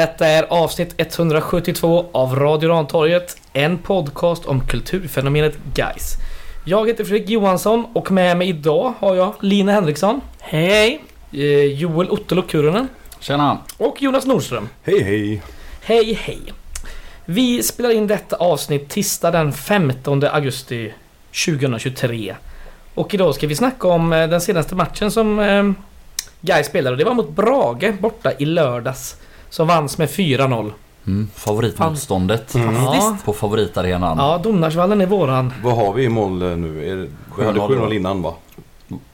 Detta är avsnitt 172 av Radio Rantorget, en podcast om kulturfenomenet Guys. Jag heter Fredrik Johansson och med mig idag har jag Lina Henriksson, Hej! eh, Joel Ottolo Kurunen Tjena! och Jonas Nordström. Hej hej! Hej hej! Vi spelar in detta avsnitt tisdag den 15 augusti 2023. Och idag ska vi snacka om eh, den senaste matchen som eh, Guy spelade. Det var mot Brage borta i lördags. Som vanns med 4-0. Mm, favoritmotståndet Ja. på favoritarenan. Ja, Domnarsvallen är våran. Vad har vi i mål eh, nu? Är det, vi hade 7-0 7-0 innan va?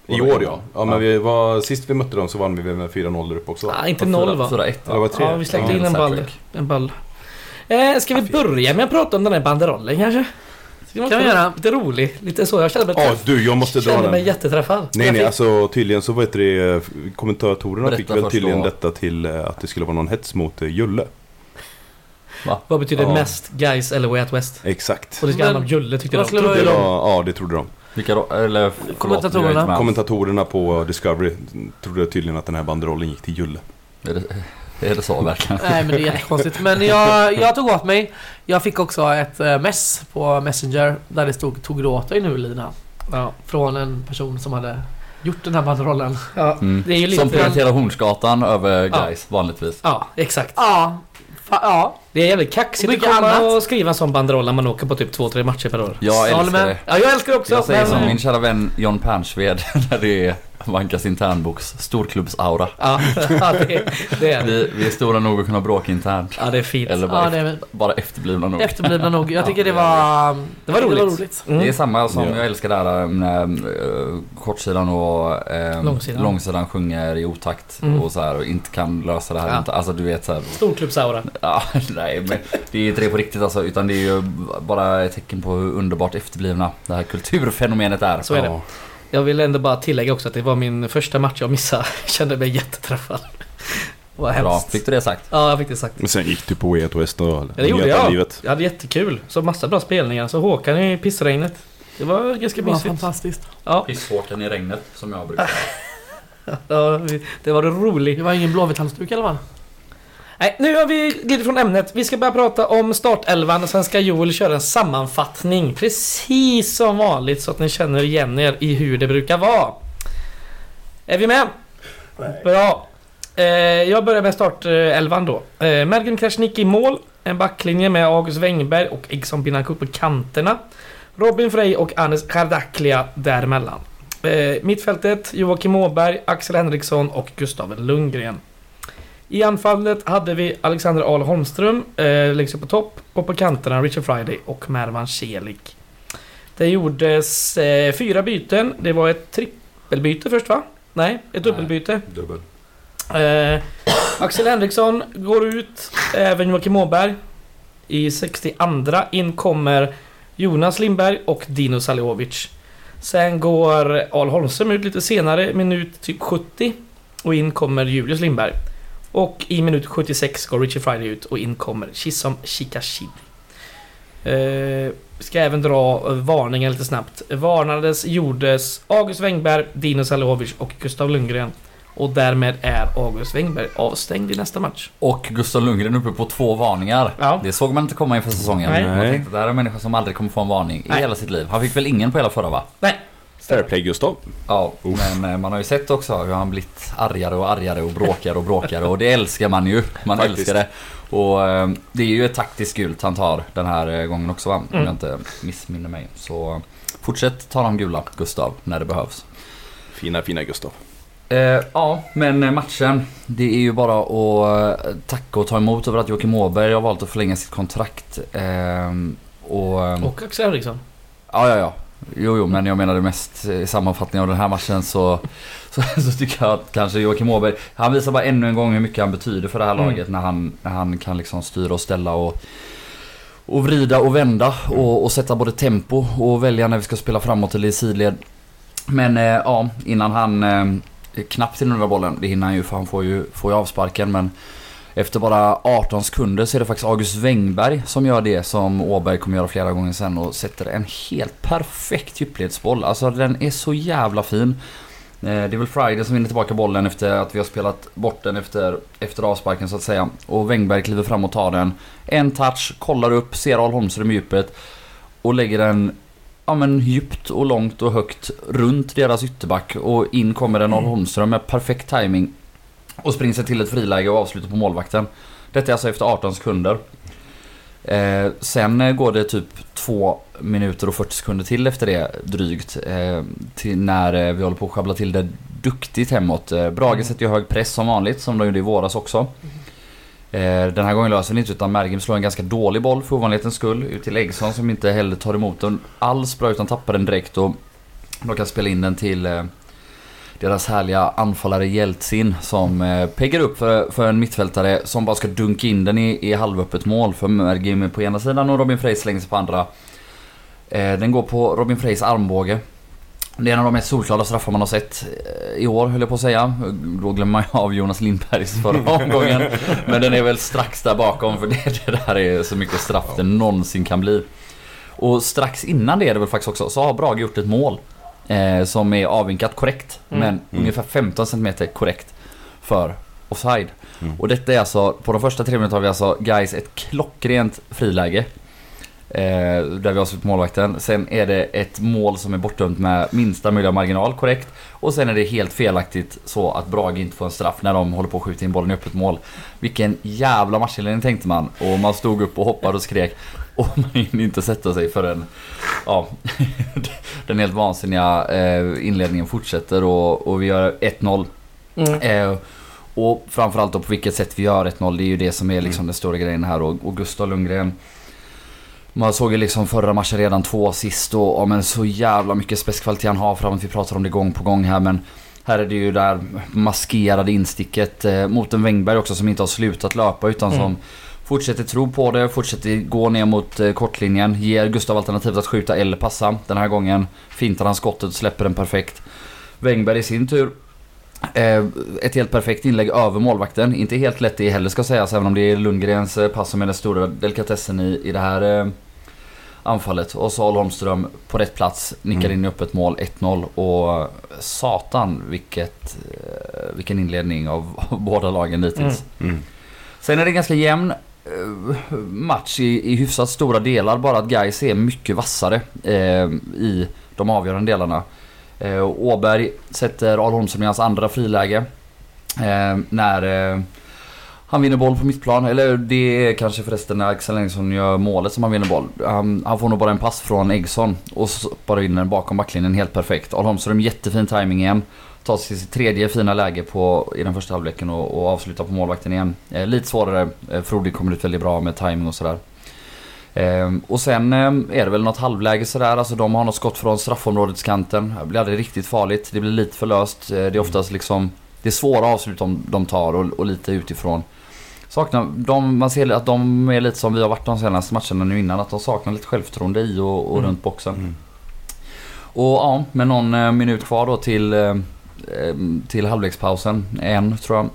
I år ja. Ja men vi var, sist vi mötte dem så vann vi med 4-0 där uppe också va? Ah, inte 0 va? 4-1 Ja, det var tre. Ja, vi Ja, in en ball. En ball. Eh, ska vi börja med att prata om den här banderollen kanske? Kan vi göra. Lite rolig. Lite så. Jag känner mig, Ja träff- du, jag måste dra känner mig jätteträffad. Nej nej alltså tydligen så vet det kommentatorerna Berätta fick väl först tydligen då. detta till eh, att det skulle vara någon hets mot eh, Julle. Vad betyder Ja. mest guys eller way out west? Exakt. Och det ska Men- handla om Julle tyckte vad de. skulle Det vara- de. var, ja det trodde de. Vilka då? Eller förlåt, Kommentatorerna. jag är inte med. Kommentatorerna på Discovery trodde tydligen att den här banderollen gick till Julle. Är det, är det så verkligen? Nej men det är jättekonstigt. Men jag, jag tog åt mig. Jag fick också ett eh, mess på Messenger där det stod tog du åt dig nu Lina? Ja. Från en person som hade gjort den här banderollen. Ja, Mm. det är ju lite... Som prioriterar Hornsgatan över Ja. guys vanligtvis. Ja, exakt. Ja. Fa- ja. Det är jävligt kaxigt Och att komma annat. och skriva en sån banderoll när man åker på typ 2-3 matcher per år. Jag älskar det. Ja, jag älskar det också. Jag säger men, som min kära vän John Pernsved när det är Vankas internboks storklubbsaura. Ja, ja det, det är det. Vi, vi är stora nog att kunna bråka internt. Ja, det är fint. Eller bara, Ja, det är efter, bara efterblivna nog. efterblivna nog. Jag tycker det var... Det var roligt. Det är Mm. samma som Ja. jag älskar där äh, när äh, kortsidan och äh, Långsidan. långsidan sjunger i otakt Mm. och så här och inte kan lösa det här. Ja. Inte, alltså du vet så här, Storklubbsaura. ja, nej men det är inte det på riktigt alltså utan det är ju bara ett tecken på hur underbart efterblivna det här kulturfenomenet är. Så är det. Ja. Jag vill ändå bara tillägga också att det var min första match jag missade. Jag kände mig jätteträffad. Vad Bra, hemskt. fick du det sagt? Ja, jag fick det sagt. Men sen gick du på Way Out West och Ja, det gjorde jag. livet. Jag hade jättekul. Så massa bra spelningar. Så Håkan i pissregnet. Det var ganska Det var mysigt. fantastiskt. Ja, Pisshåkan i regnet som jag brukar ja, det var roligt. Det var ingen blåvit halsduk eller va? Nej, nu har vi glidit från ämnet. Vi ska börja prata om startelvan och sen ska Joel köra en sammanfattning. Precis som vanligt så att ni känner igen er i hur det brukar vara. Är vi med? Bra. Eh, jag börjar med startelvan då. Eh, Mergen Krasniqi i mål. En backlinje med August Wengberg och Egson Binakut på kanterna. Robin Frey och Anis Kardaklia däremellan. Eh, mittfältet Joakim Åberg, Axel Henriksson och Gustav Lundgren. I anfallet hade vi Alexander Ahl Holmström eh, längst upp på topp och på kanterna Richard Friday och Mervan Celik. Det gjordes eh, fyra byten. Det var ett trippelbyte först va? Nej, ett dubbelbyte. Dubbel. Eh, Axel Henriksson går ut, även Joakim Åberg. I 62 in kommer Jonas Lindberg och Dino Saliovic. Sen går Al Holmström ut lite senare, minut typ 70. Och in kommer Julius Lindberg. Och i minut 76 går Richie Friday ut och in kommer Chisom Chikashid. Eh, ska även dra eh, varningen lite snabbt. Varnades gjordes August Wengberg, Dino Saliovic och Gustav Lundgren. Och därmed är August Wengberg avstängd i nästa match. Och Gustav Lundgren uppe på två varningar. Ja. Det såg man inte komma inför säsongen. Nej. Man tänkte det här är en människa som aldrig kommer få en varning i Nej. hela sitt liv. Han fick väl ingen på hela förra va? Nej. Fairplay Gustav. Ja, men eh, man har ju sett också hur han blivit argare och argare och bråkigare och bråkigare och det älskar man ju. Man Faktiskt. älskar det. Och eh, det är ju ett taktiskt gult han tar den här eh, gången också va? Om Mm. jag inte missminner mig. Så fortsätt ta de gula Gustav när det behövs. Fina, fina Gustav. Eh, ja, men matchen. Det är ju bara att tacka och ta emot över att Joakim Åberg har valt att förlänga sitt kontrakt. Eh, och, eh, Och Axel Henriksson. Ja, ja, ja. Jo, jo, men jag menade mest eh, i sammanfattningen av den här matchen så, så, så tycker jag att kanske Joakim Åberg, han visar bara ännu en gång hur mycket han betyder för det här Mm. laget när han, när han kan liksom styra och ställa och, och vrida och vända och, och sätta både tempo och välja när vi ska spela framåt eller i sidled. Men eh, ja, innan han eh, knappt där bollen, det hinner han ju för han får ju, får ju avsparken men efter bara 18 sekunder så är det faktiskt August Wengberg som gör det som Åberg kommer göra flera gånger sen och sätter en helt perfekt djupledsboll. Alltså den är så jävla fin. Eh, det är väl Friday som vinner tillbaka bollen efter att vi har spelat bort den efter, efter avsparken så att säga. Och Wängberg kliver fram och tar den. En touch, kollar upp, ser Al Holmström i djupet. Och lägger den ja, men djupt och långt och högt runt deras ytterback. Och in kommer en Al Holmström med perfekt timing och springer sig till ett friläge och avslutar på målvakten. Detta är alltså efter 18 sekunder. Eh, sen går det typ 2 minuter och 40 sekunder till efter det drygt. Eh, till när eh, vi håller på att sjabbla till det duktigt hemåt. Eh, Brage sätter ju hög press som vanligt som de gjorde i våras också. Eh, den här gången löser det inte utan Mergim slår en ganska dålig boll för ovanlighetens skull ut till Eggson som inte heller tar emot den alls bra utan tappar den direkt och de kan spela in den till eh, deras härliga anfallare Jeltsin som eh, peggar upp för, för en mittfältare som bara ska dunka in den i, i halvöppet mål för Mergim på ena sidan och Robin Frey slänger sig på andra. Eh, den går på Robin Freys armbåge. Det är en av de mest solklara straffar man har sett eh, i år höll jag på att säga. Då glömmer man ju av Jonas Lindbergs förra omgången. Men den är väl strax där bakom för det, det där är så mycket straff det någonsin kan bli. Och strax innan det är det väl faktiskt också, så har Brage gjort ett mål. Eh, som är avvinkat korrekt. Mm. Men ungefär 15 cm korrekt för offside. Och detta är alltså, på de första tre minuterna har vi alltså guys ett klockrent friläge. Eh, där vi avslutar på målvakten. Sen är det ett mål som är bortdömt med minsta möjliga marginal korrekt. Och sen är det helt felaktigt så att Brage inte får en straff när de håller på att skjuta in bollen i öppet mål. Vilken jävla matchinledning tänkte man. Och man stod upp och hoppade och skrek. Och man hinner inte sätta sig förrän ja, den helt vansinniga eh, inledningen fortsätter och, och vi gör 1-0. Mm. Eh, och framförallt då på vilket sätt vi gör 1-0. Det är ju det som är liksom den stora grejen här. Och, och Gustav Lundgren. Man såg ju liksom förra matchen redan två assist och ja, men så jävla mycket spetskvalitet han har framåt. Vi pratar om det gång på gång här men här är det ju där maskerade insticket eh, mot en Wängberg också som inte har slutat löpa utan Mm. som fortsätter tro på det, fortsätter gå ner mot eh, kortlinjen. Ger Gustav alternativet att skjuta eller passa. Den här gången fintar han skottet och släpper den perfekt. Wängberg i sin tur Eh, ett helt perfekt inlägg över målvakten. Inte helt lätt det heller ska sägas även om det är Lundgrens eh, pass som är den stora delikatessen i, i det här eh, anfallet. Och så Holmström på rätt plats nickar Mm. in i öppet mål 1-0 och satan vilket, vilken inledning av, av båda lagen hittills. Mm. Sen är det ganska jämn Eh, match i, i hyfsat stora delar. Bara att Gais är mycket vassare eh, i de avgörande delarna. Eh, Åberg sätter Ahl Holmström i hans andra friläge. Eh, när eh, han vinner boll på mittplan. Eller det är kanske förresten när Axel Engson gör målet som han vinner boll. Han, han får nog bara en pass från Eggson och stoppar bara in den bakom backlinjen helt perfekt. Ahl Holmström jättefin timing igen. Tar sig till sitt tredje fina läge på, i den första halvleken och, och avslutar på målvakten igen. Eh, lite svårare. Eh, Frode kommer ut väldigt bra med timing och sådär. Ehm, och sen ehm, är det väl något halvläge sådär. Alltså de har något skott från straffområdeskanten. Det blir aldrig riktigt farligt. Det blir lite för löst. Eh, det är oftast liksom... Det är svåra avslut de, de tar och, och lite utifrån. Saknar, de, man ser att de är lite som vi har varit de senaste matcherna nu innan. Att de saknar lite självförtroende i och, och Mm. runt boxen. Mm. Och ja, med någon eh, minut kvar då till, eh, eh, till halvlekspausen. En tror jag.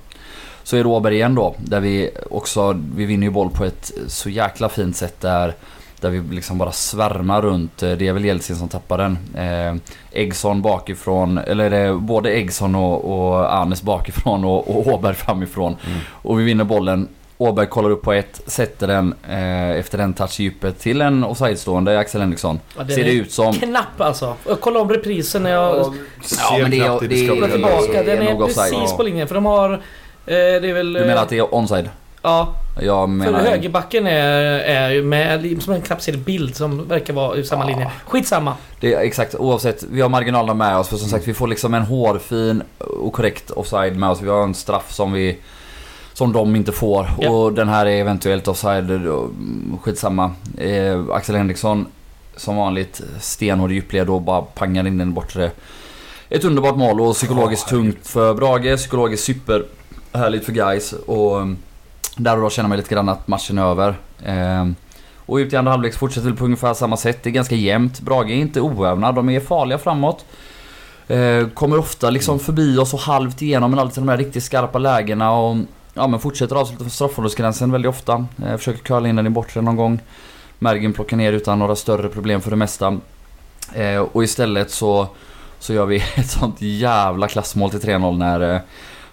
Så är det Åberg igen då. Där vi också, vi vinner ju boll på ett så jäkla fint sätt där. Där vi liksom bara svärmar runt. Eh, Det är väl Jeltsin som tappar den. Eh, Eggson bakifrån, eller det är både Eggson och, och Arnes bakifrån och, och Åberg framifrån. Mm. Och vi vinner bollen. Åberg kollar upp på ett, sätter den eh, efter en touch i djupet till en offside-stående Axel Henriksson. Ja, den Ser det ut som... Knapp alltså. Jag kollade om reprisen när jag Ja, men det är- i det är- tillbaka. Den är är offside. precis Ja. på linjen för de har... Eh, det är väl... Du menar att det är onside? Ja, Jag för menar... högerbacken är, är med som en knappt ser bild som verkar vara i samma Ja. linje. Skitsamma. Det är exakt oavsett. Vi har marginalerna med oss för som sagt vi får liksom en hårfin och korrekt offside med oss. Vi har en straff som vi... Som de inte får. Ja. Och den här är eventuellt offside. mm, Skitsamma. Eh, Axel Henriksson som vanligt stenhård djupled och bara pangar in den bortre. Ett underbart mål och psykologiskt herregud. tungt för Brage. Psykologiskt super härligt för guys och mm, där och då känner man lite grann att matchen är över. Eh, och ut i andra halvlek fortsätter vi på ungefär samma sätt. Det är ganska jämnt. Brage är inte oävna. De är farliga framåt. Eh, kommer ofta liksom förbi oss och halvt igenom men alltid de här riktigt skarpa lägena och ja, men fortsätter avsluta för straffområdesgränsen väldigt ofta. Eh, försöker curla in den i bortre någon gång. Mergin plockar ner utan några större problem för det mesta. Eh, och istället så Så gör vi ett sånt jävla klassmål till 3-0 när eh,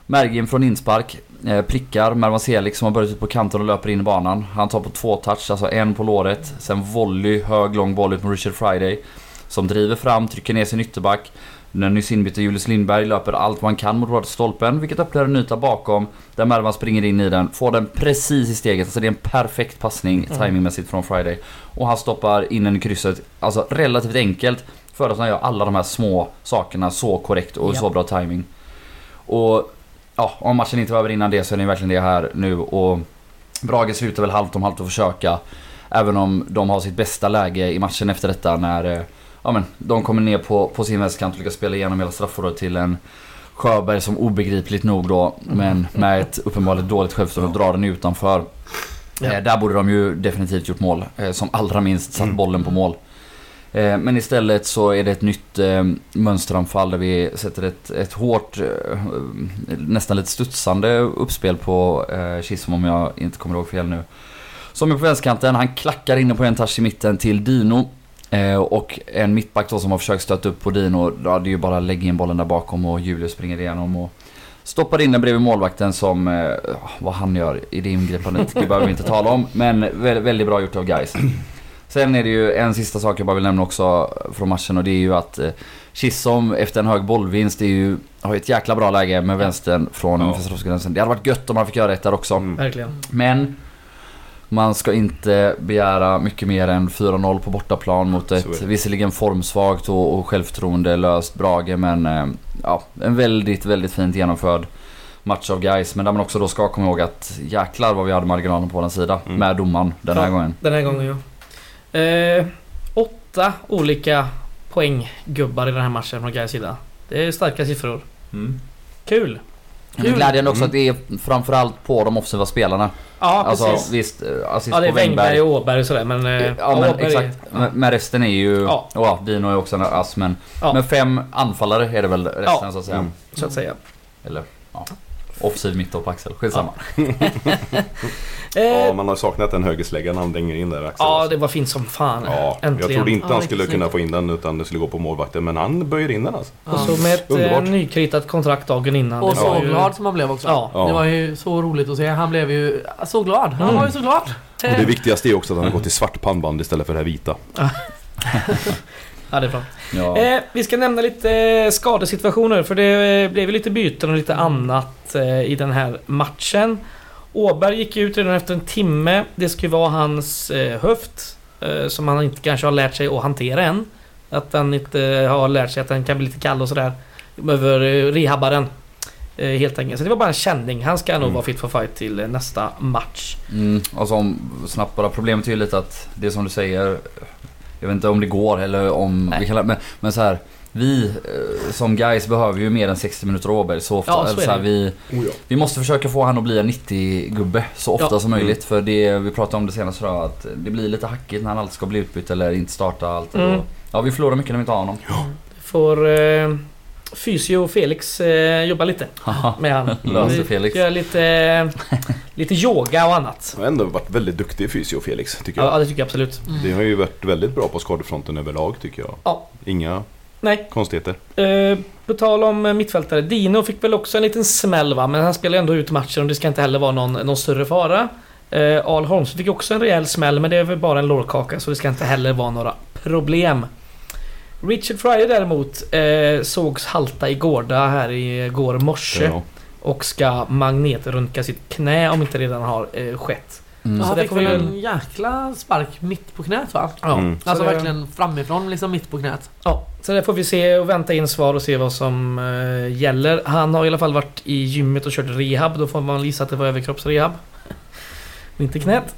Mergin från inspark eh, prickar Mervan Selik som har börjat ut på kanten och löper in i banan. Han tar på två touch, alltså en på låret. Sen volley, hög lång boll ut med Richard Friday. Som driver fram, trycker ner sin ytterback. Den nyss inbytte Julius Lindberg löper allt man kan mot röda stolpen, vilket öppnar en yta bakom. Där Mervan springer in i den, får den precis i steget. Alltså det är en perfekt passning Mm. timingmässigt från Friday. Och han stoppar in den i krysset, alltså relativt enkelt. För att han gör alla de här små sakerna så korrekt och Ja. så bra timing. Och ja, om matchen inte var över innan det så är det verkligen det här nu. Och Brage slutar väl halvt om halvt att försöka. Även om de har sitt bästa läge i matchen efter detta när eh, ja, men, de kommer ner på, på sin vänsterkant och lyckas spela igenom hela straffområdet till en Sjöberg som obegripligt nog då, men med ett uppenbarligen dåligt självförtroende drar den utanför. Ja. Eh, där borde de ju definitivt gjort mål. Eh, som allra minst satt bollen på mål. Eh, men istället så är det ett nytt eh, mönsteranfall där vi sätter ett, ett hårt, nästan lite studsande uppspel på eh, Chisholm om jag inte kommer ihåg fel nu. Som är på vänsterkanten, han klackar inne på en touch i mitten till Dino. Eh, och en mittback då som har försökt stöta upp på Dino, ja, det är ju bara att lägga in bollen där bakom och Julius springer igenom och stoppar in den bredvid målvakten som, eh, vad han gör i det ingripandet, det behöver vi inte tala om. Men vä- väldigt bra gjort av guys. Sen är det ju en sista sak jag bara vill nämna också från matchen och det är ju att eh, Chisholm efter en hög bollvinst är ju, har ju ett jäkla bra läge med vänstern från Ja. ungefär. Det hade varit gött om han fick göra ett där också. Mm. Verkligen. Men man ska inte begära mycket mer än 4-0 på bortaplan mot ett visserligen formsvagt och, och självförtroendelöst Brage men eh, ja, en väldigt, väldigt fint genomförd match av guys Men där man också då ska komma ihåg att jäklar vad vi hade marginalen på den sida Mm. med domaren den här Ja. gången. Den här gången ja. Eh, åtta olika poänggubbar i den här matchen från Gais sida. Det är starka siffror. Mm. Kul! Men det är glädjande också Mm. att det är framförallt på de offensiva spelarna. Ja, alltså precis. visst, eh, assist Ja, det är på Wängberg. Wängberg och Åberg och sådär men... eh, Ja men Åberg exakt. Men- Men resten är ju... Ja. Ja. Dino är också en ass men... Ja. Men fem anfallare är det väl resten Ja. så att säga. Mm. Så att säga. Eller ja. Offside mitt på Axel. Skitsamma. Eh, Ja, ja, man har saknat den högersläggan han dänger in där Axel. det var fint som fan. Ja, Äntligen. jag trodde inte Ja, han skulle kunna få in den utan det skulle gå på målvakten. Men han böjer in den alltså. Och så med ett eh, Underbart. nykritat kontrakt dagen innan. Och så ju- glad som han blev också. Ja. Ja. Det var ju så roligt att se. Han blev ju så glad. Han Mm. var ju så glad. Och det viktigaste är också att han har gått i svart pannband istället för det här vita. Ja, det är bra. Ja. Eh, vi ska nämna lite eh, skadesituationer för det eh, blev lite byten och lite annat eh, i den här matchen. Åberg gick ut redan efter en timme. Det ska ju vara hans eh, höft eh, som han inte kanske har lärt sig att hantera än. Att han inte har lärt sig att den kan bli lite kall och sådär. Behöver eh, rehabba den. Helt enkelt. Så det var bara en känning. Han ska nog Mm. vara fit for fight till nästa match. Mm, och som snabbt bara, problemet är ju lite att det som du säger Jag vet inte om det går eller om Nej. vi kan, men, men så här Vi eh, som guys behöver ju mer än 60 minuter Åberg så ofta. Ja, så så här, vi, Oh, ja. vi måste försöka få han att bli en 90-gubbe så ofta Ja. som möjligt. För det, vi pratade om det senast idag att det blir lite hackigt när han alltid ska bli utbytt eller inte starta allt. Mm. Och, ja vi förlorar mycket när vi inte har honom. Får eh, Fysio Felix eh, jobba lite med han. Löser Felix. Göra lite, lite yoga och annat. Han har ändå varit väldigt duktig fysio Felix, tycker jag. Ja, det tycker jag absolut. Det har ju varit väldigt bra på skadefronten överlag, tycker jag. Ja. Inga Nej. konstigheter. Eh, på tal om mittfältare. Dino fick väl också en liten smäll va? Men han spelar ändå ut matchen och det ska inte heller vara någon, någon större fara. Eh, Al Holmes fick också en rejäl smäll men det är väl bara en lårkaka så det ska inte heller vara några problem. Richard Friday däremot eh, sågs halta i Gårda här i går morse. Ja. Och ska magnetröntga sitt knä om inte redan har eh, skett. Mm. Så han det fick väl en jäkla spark mitt på knät va? Ja, Mm. så Alltså det- verkligen framifrån liksom mitt på knät. Ja, så där får vi se och vänta in svar och se vad som eh, gäller. Han har i alla fall varit i gymmet och kört rehab. Då får man gissa att det var överkroppsrehab. Inte knät.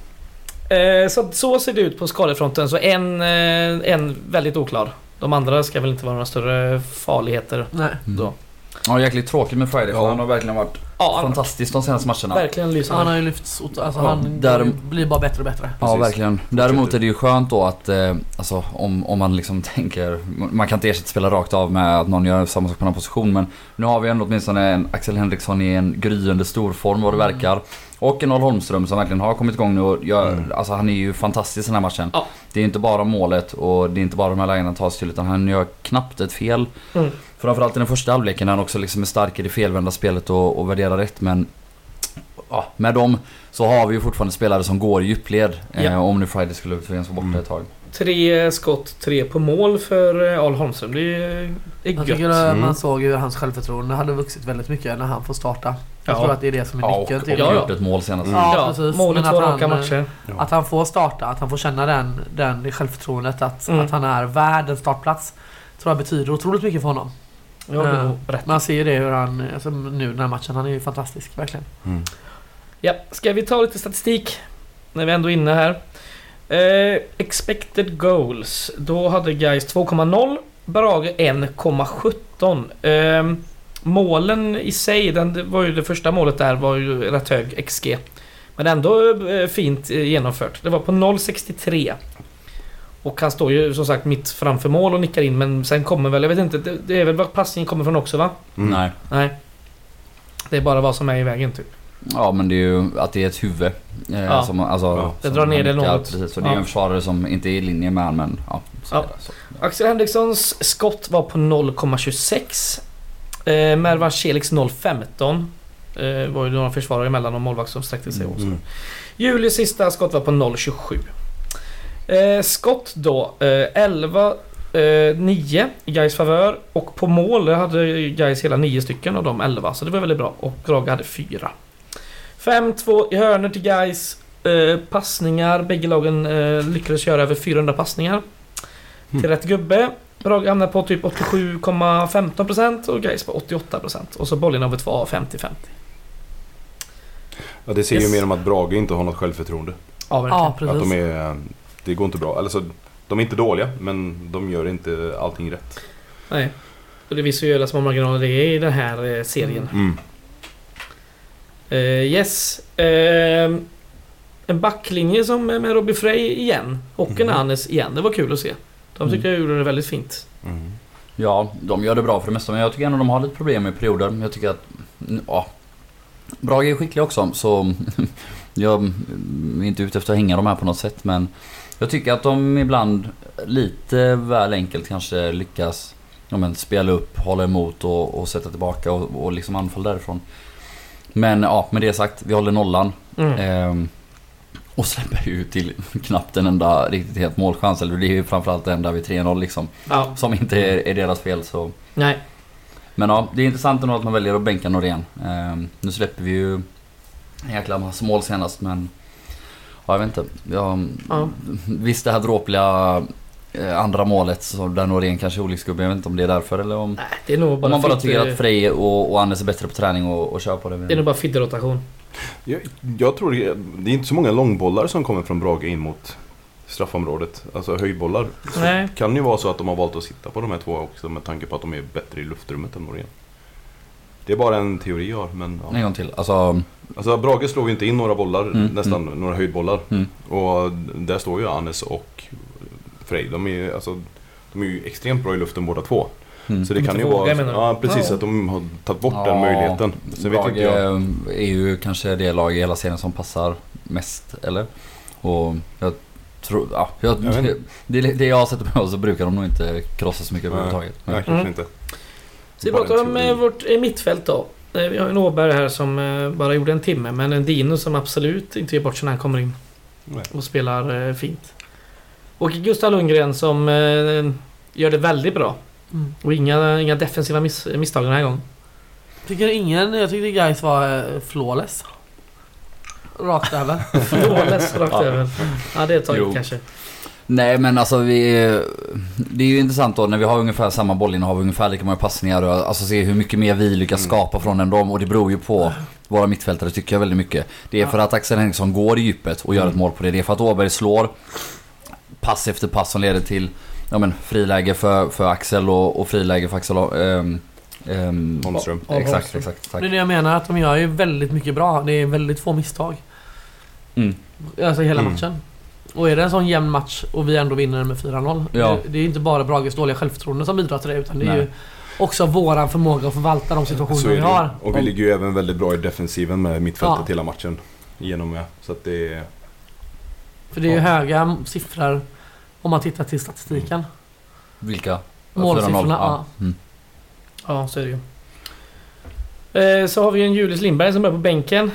Eh, så, så ser det ut på skadefronten. Så en, eh, en väldigt oklar. De andra ska väl inte vara några större farligheter Nej. Mm. då. Ja, jäkligt tråkigt med Friday för Ja. han har verkligen varit Ja, han- fantastisk de senaste matcherna. verkligen Han lysande. har ju lyfts, alltså Ja, han där- blir bara bättre och bättre. Ja, Precis. verkligen. Däremot är det ju skönt då att, eh, alltså om, om man liksom tänker, man kan inte ersätta spela rakt av med att någon gör samma sak på en annan position men nu har vi ändå åtminstone en Axel Henriksson i en gryende storform vad det Mm. verkar. Och en Holmström som verkligen har kommit igång nu och gör, Mm. alltså han är ju fantastisk i den här matchen. Ja. Det är inte bara målet och det är inte bara de här lägena han tar sig till utan han gör knappt ett fel. Mm. Framförallt i den första halvleken när han också liksom är stark i det felvända spelet och, och värderar rätt men ja, med dem så har vi ju fortfarande spelare som går i djupled. Ja. Eh, om nu Friday skulle tvingas vara borta Mm. ett tag. Tre skott, tre på mål för eh, Al Holmström. Det är, det är Jag gött. tycker att Mm. man såg ju hans självförtroende hade vuxit väldigt mycket när han får starta. Jag Ja. tror att det är det som är Ja, och, nyckeln till Ja, ja. gjort ett mål senast. Mm. Ja, Ja, precis. målet Men två att han, raka eh, matcher. Ja. Att han får starta, att han får känna den, den det självförtroendet att, Mm. att han är värd en startplats. Tror jag betyder otroligt mycket för honom. Ja, det Eh. Man ser ju det hur han, alltså nu den här matchen, han är ju fantastisk verkligen. Mm. Ja, ska vi ta lite statistik? När vi ändå är inne här. Eh, expected goals. Då hade Gais 2,0. Brage 1,17. Eh, målen i sig, den, det var ju det första målet där var ju rätt hög XG. Men ändå eh, fint eh, genomfört. Det var på 0,63. Och han står ju som sagt mitt framför mål och nickar in men sen kommer väl, jag vet inte, det, det är väl var passningen kommer från också va? Mm. Nej. Nej. Det är bara vad som är i vägen typ. Ja men det är ju att det är ett huvud. Eh, Ja. som, alltså, Ja. Det drar ner det något. Precis, och det är ju en försvarare som inte är i linje med men ja. Så Ja. så. Axel Henrikssons skott var på 0,26. Eh, Mervan Celiks 0,15. Eh, var ju några försvarare emellan och målvakt som sträckte sig också. Mm. Julius sista skott var på 0,27. Eh, skott då. Eh, 11 eh, 9 i Gais favör och på mål hade Gais hela 9 stycken av de 11 så det var väldigt bra och Brage hade 4. 5-2 i hörnor till Gais. Eh, passningar, bägge lagen eh, lyckades göra över 400 passningar. Mm. Till rätt gubbe. Brage hamnade på typ 87,15% och Gais på 88% och så Bollinovet var 50-50. Ja, det ser Yes. ju mer om att Brage inte har något självförtroende. Ja, verkligen. Ja, precis. Att de är... Det går inte bra. Alltså, de är inte dåliga, men de gör inte allting rätt. Nej. Och det visar ju hur små marginaler det är i den här eh, serien. Mm. Eh, yes. Eh, en backlinje som med Robbie Frey igen. Och en Mhm. Anes igen. Det var kul att se. De tycker jag gjorde det väldigt fint. Mm. Ja, de gör det bra för det mesta men jag tycker ändå de har lite problem i perioder. Jag tycker att, ja. Brage är skickliga också så jag är inte ute efter att hänga dem här på något sätt men jag tycker att de ibland lite väl enkelt kanske lyckas ja, men, spela upp, hålla emot och, och sätta tillbaka och, och liksom anfall därifrån. Men ja, med det sagt, vi håller nollan. Mm. Ehm, och släpper ju till knappt en enda riktigt het målchans. Eller det är ju framförallt den där vid 3-0 liksom. Ja. Som inte är, är deras fel så. Nej. Men ja, det är intressant ändå att man väljer att bänka Norén. Ehm, nu släpper vi ju en jäkla massa mål senast men... Ja, jag vet inte. Ja, Ja. Visst det här dråpliga andra målet så där Norén kanske är olycksgubbe. Jag vet inte om det är därför eller om... Nej, det är nog bara, Om man bara fit- tycker att Frej och, och Anders är bättre på träning och, och kör på det. Det är nog bara fidderotation. Jag, jag tror det, det är inte så många långbollar som kommer från Brage in mot straffområdet. Alltså höjdbollar. Så Nej. kan ju vara så att de har valt att sitta på de här två också med tanke på att de är bättre i luftrummet än Norén. Det är bara en teori jag har, men En ja. gång till. Alltså, Alltså Brage slår ju inte in några bollar, Mm, nästan några höjdbollar. mm. Och där står ju Anes och Frej. De är ju alltså, de är ju extremt bra i luften båda två. Mm. Så det De kan ju vara... Ja, precis. Ja. Att de har tagit bort Ja, den möjligheten. Sen vet Brage inte jag. är ju kanske det lag i hela serien som passar mest, eller? Och jag tror, ja, jag, Jag vet det, det jag har sett på så brukar de nog inte krossa så mycket överhuvudtaget. Nej, kanske Mm. inte. Så vi Bara pratar om teori. eh, vårt eh, mittfält då. Eh, Vi har en Åberg här som eh, bara gjorde en timme men en Dino som absolut inte ger bort sig när han kommer in Nej. och spelar eh, fint. Och Gustav Lundgren som eh, gör det väldigt bra. Mm. Och inga, inga defensiva miss, misstag den här gången. Tycker ingen, jag tyckte guys var eh, flawless. Rakt över. Flawless rakt Ja. över. Ja det är taget Jo. kanske. Nej men alltså vi... Det är ju intressant då när vi har ungefär samma bollinnehav, ungefär lika många passningar och alltså se hur mycket mer vi lyckas Mm. skapa från än dem och det beror ju på våra mittfältare tycker jag väldigt mycket. Det är Ja. för att Axel Henriksson går i djupet och gör Mm. ett mål på det. Det är för att Åberg slår pass efter pass som leder till ja, men, friläge för, för Axel och, och friläge för Axel, ehm, Ehm, Holmström. ja, Exakt, exakt. Tack. Det är det jag menar, att de gör ju väldigt mycket bra. Det är väldigt få misstag. Mm. Alltså hela Mm. matchen. Och är det en sån jämn match och vi ändå vinner med 4-0. Ja. Det, det är ju inte bara Brages dåliga självförtroende som bidrar till det utan det är Nej. ju också våran förmåga att förvalta de situationer vi har. Och vi ligger ju även väldigt bra i defensiven med mittfältet Ja. hela matchen. Igenom med. Så att det är... För det är ju Ja. höga siffror om man tittar till statistiken. Vilka? Målsiffrorna, 4-0. ja. Mm. Ja, så är det ju. Eh, så har vi en Julius Lindberg som är på bänken.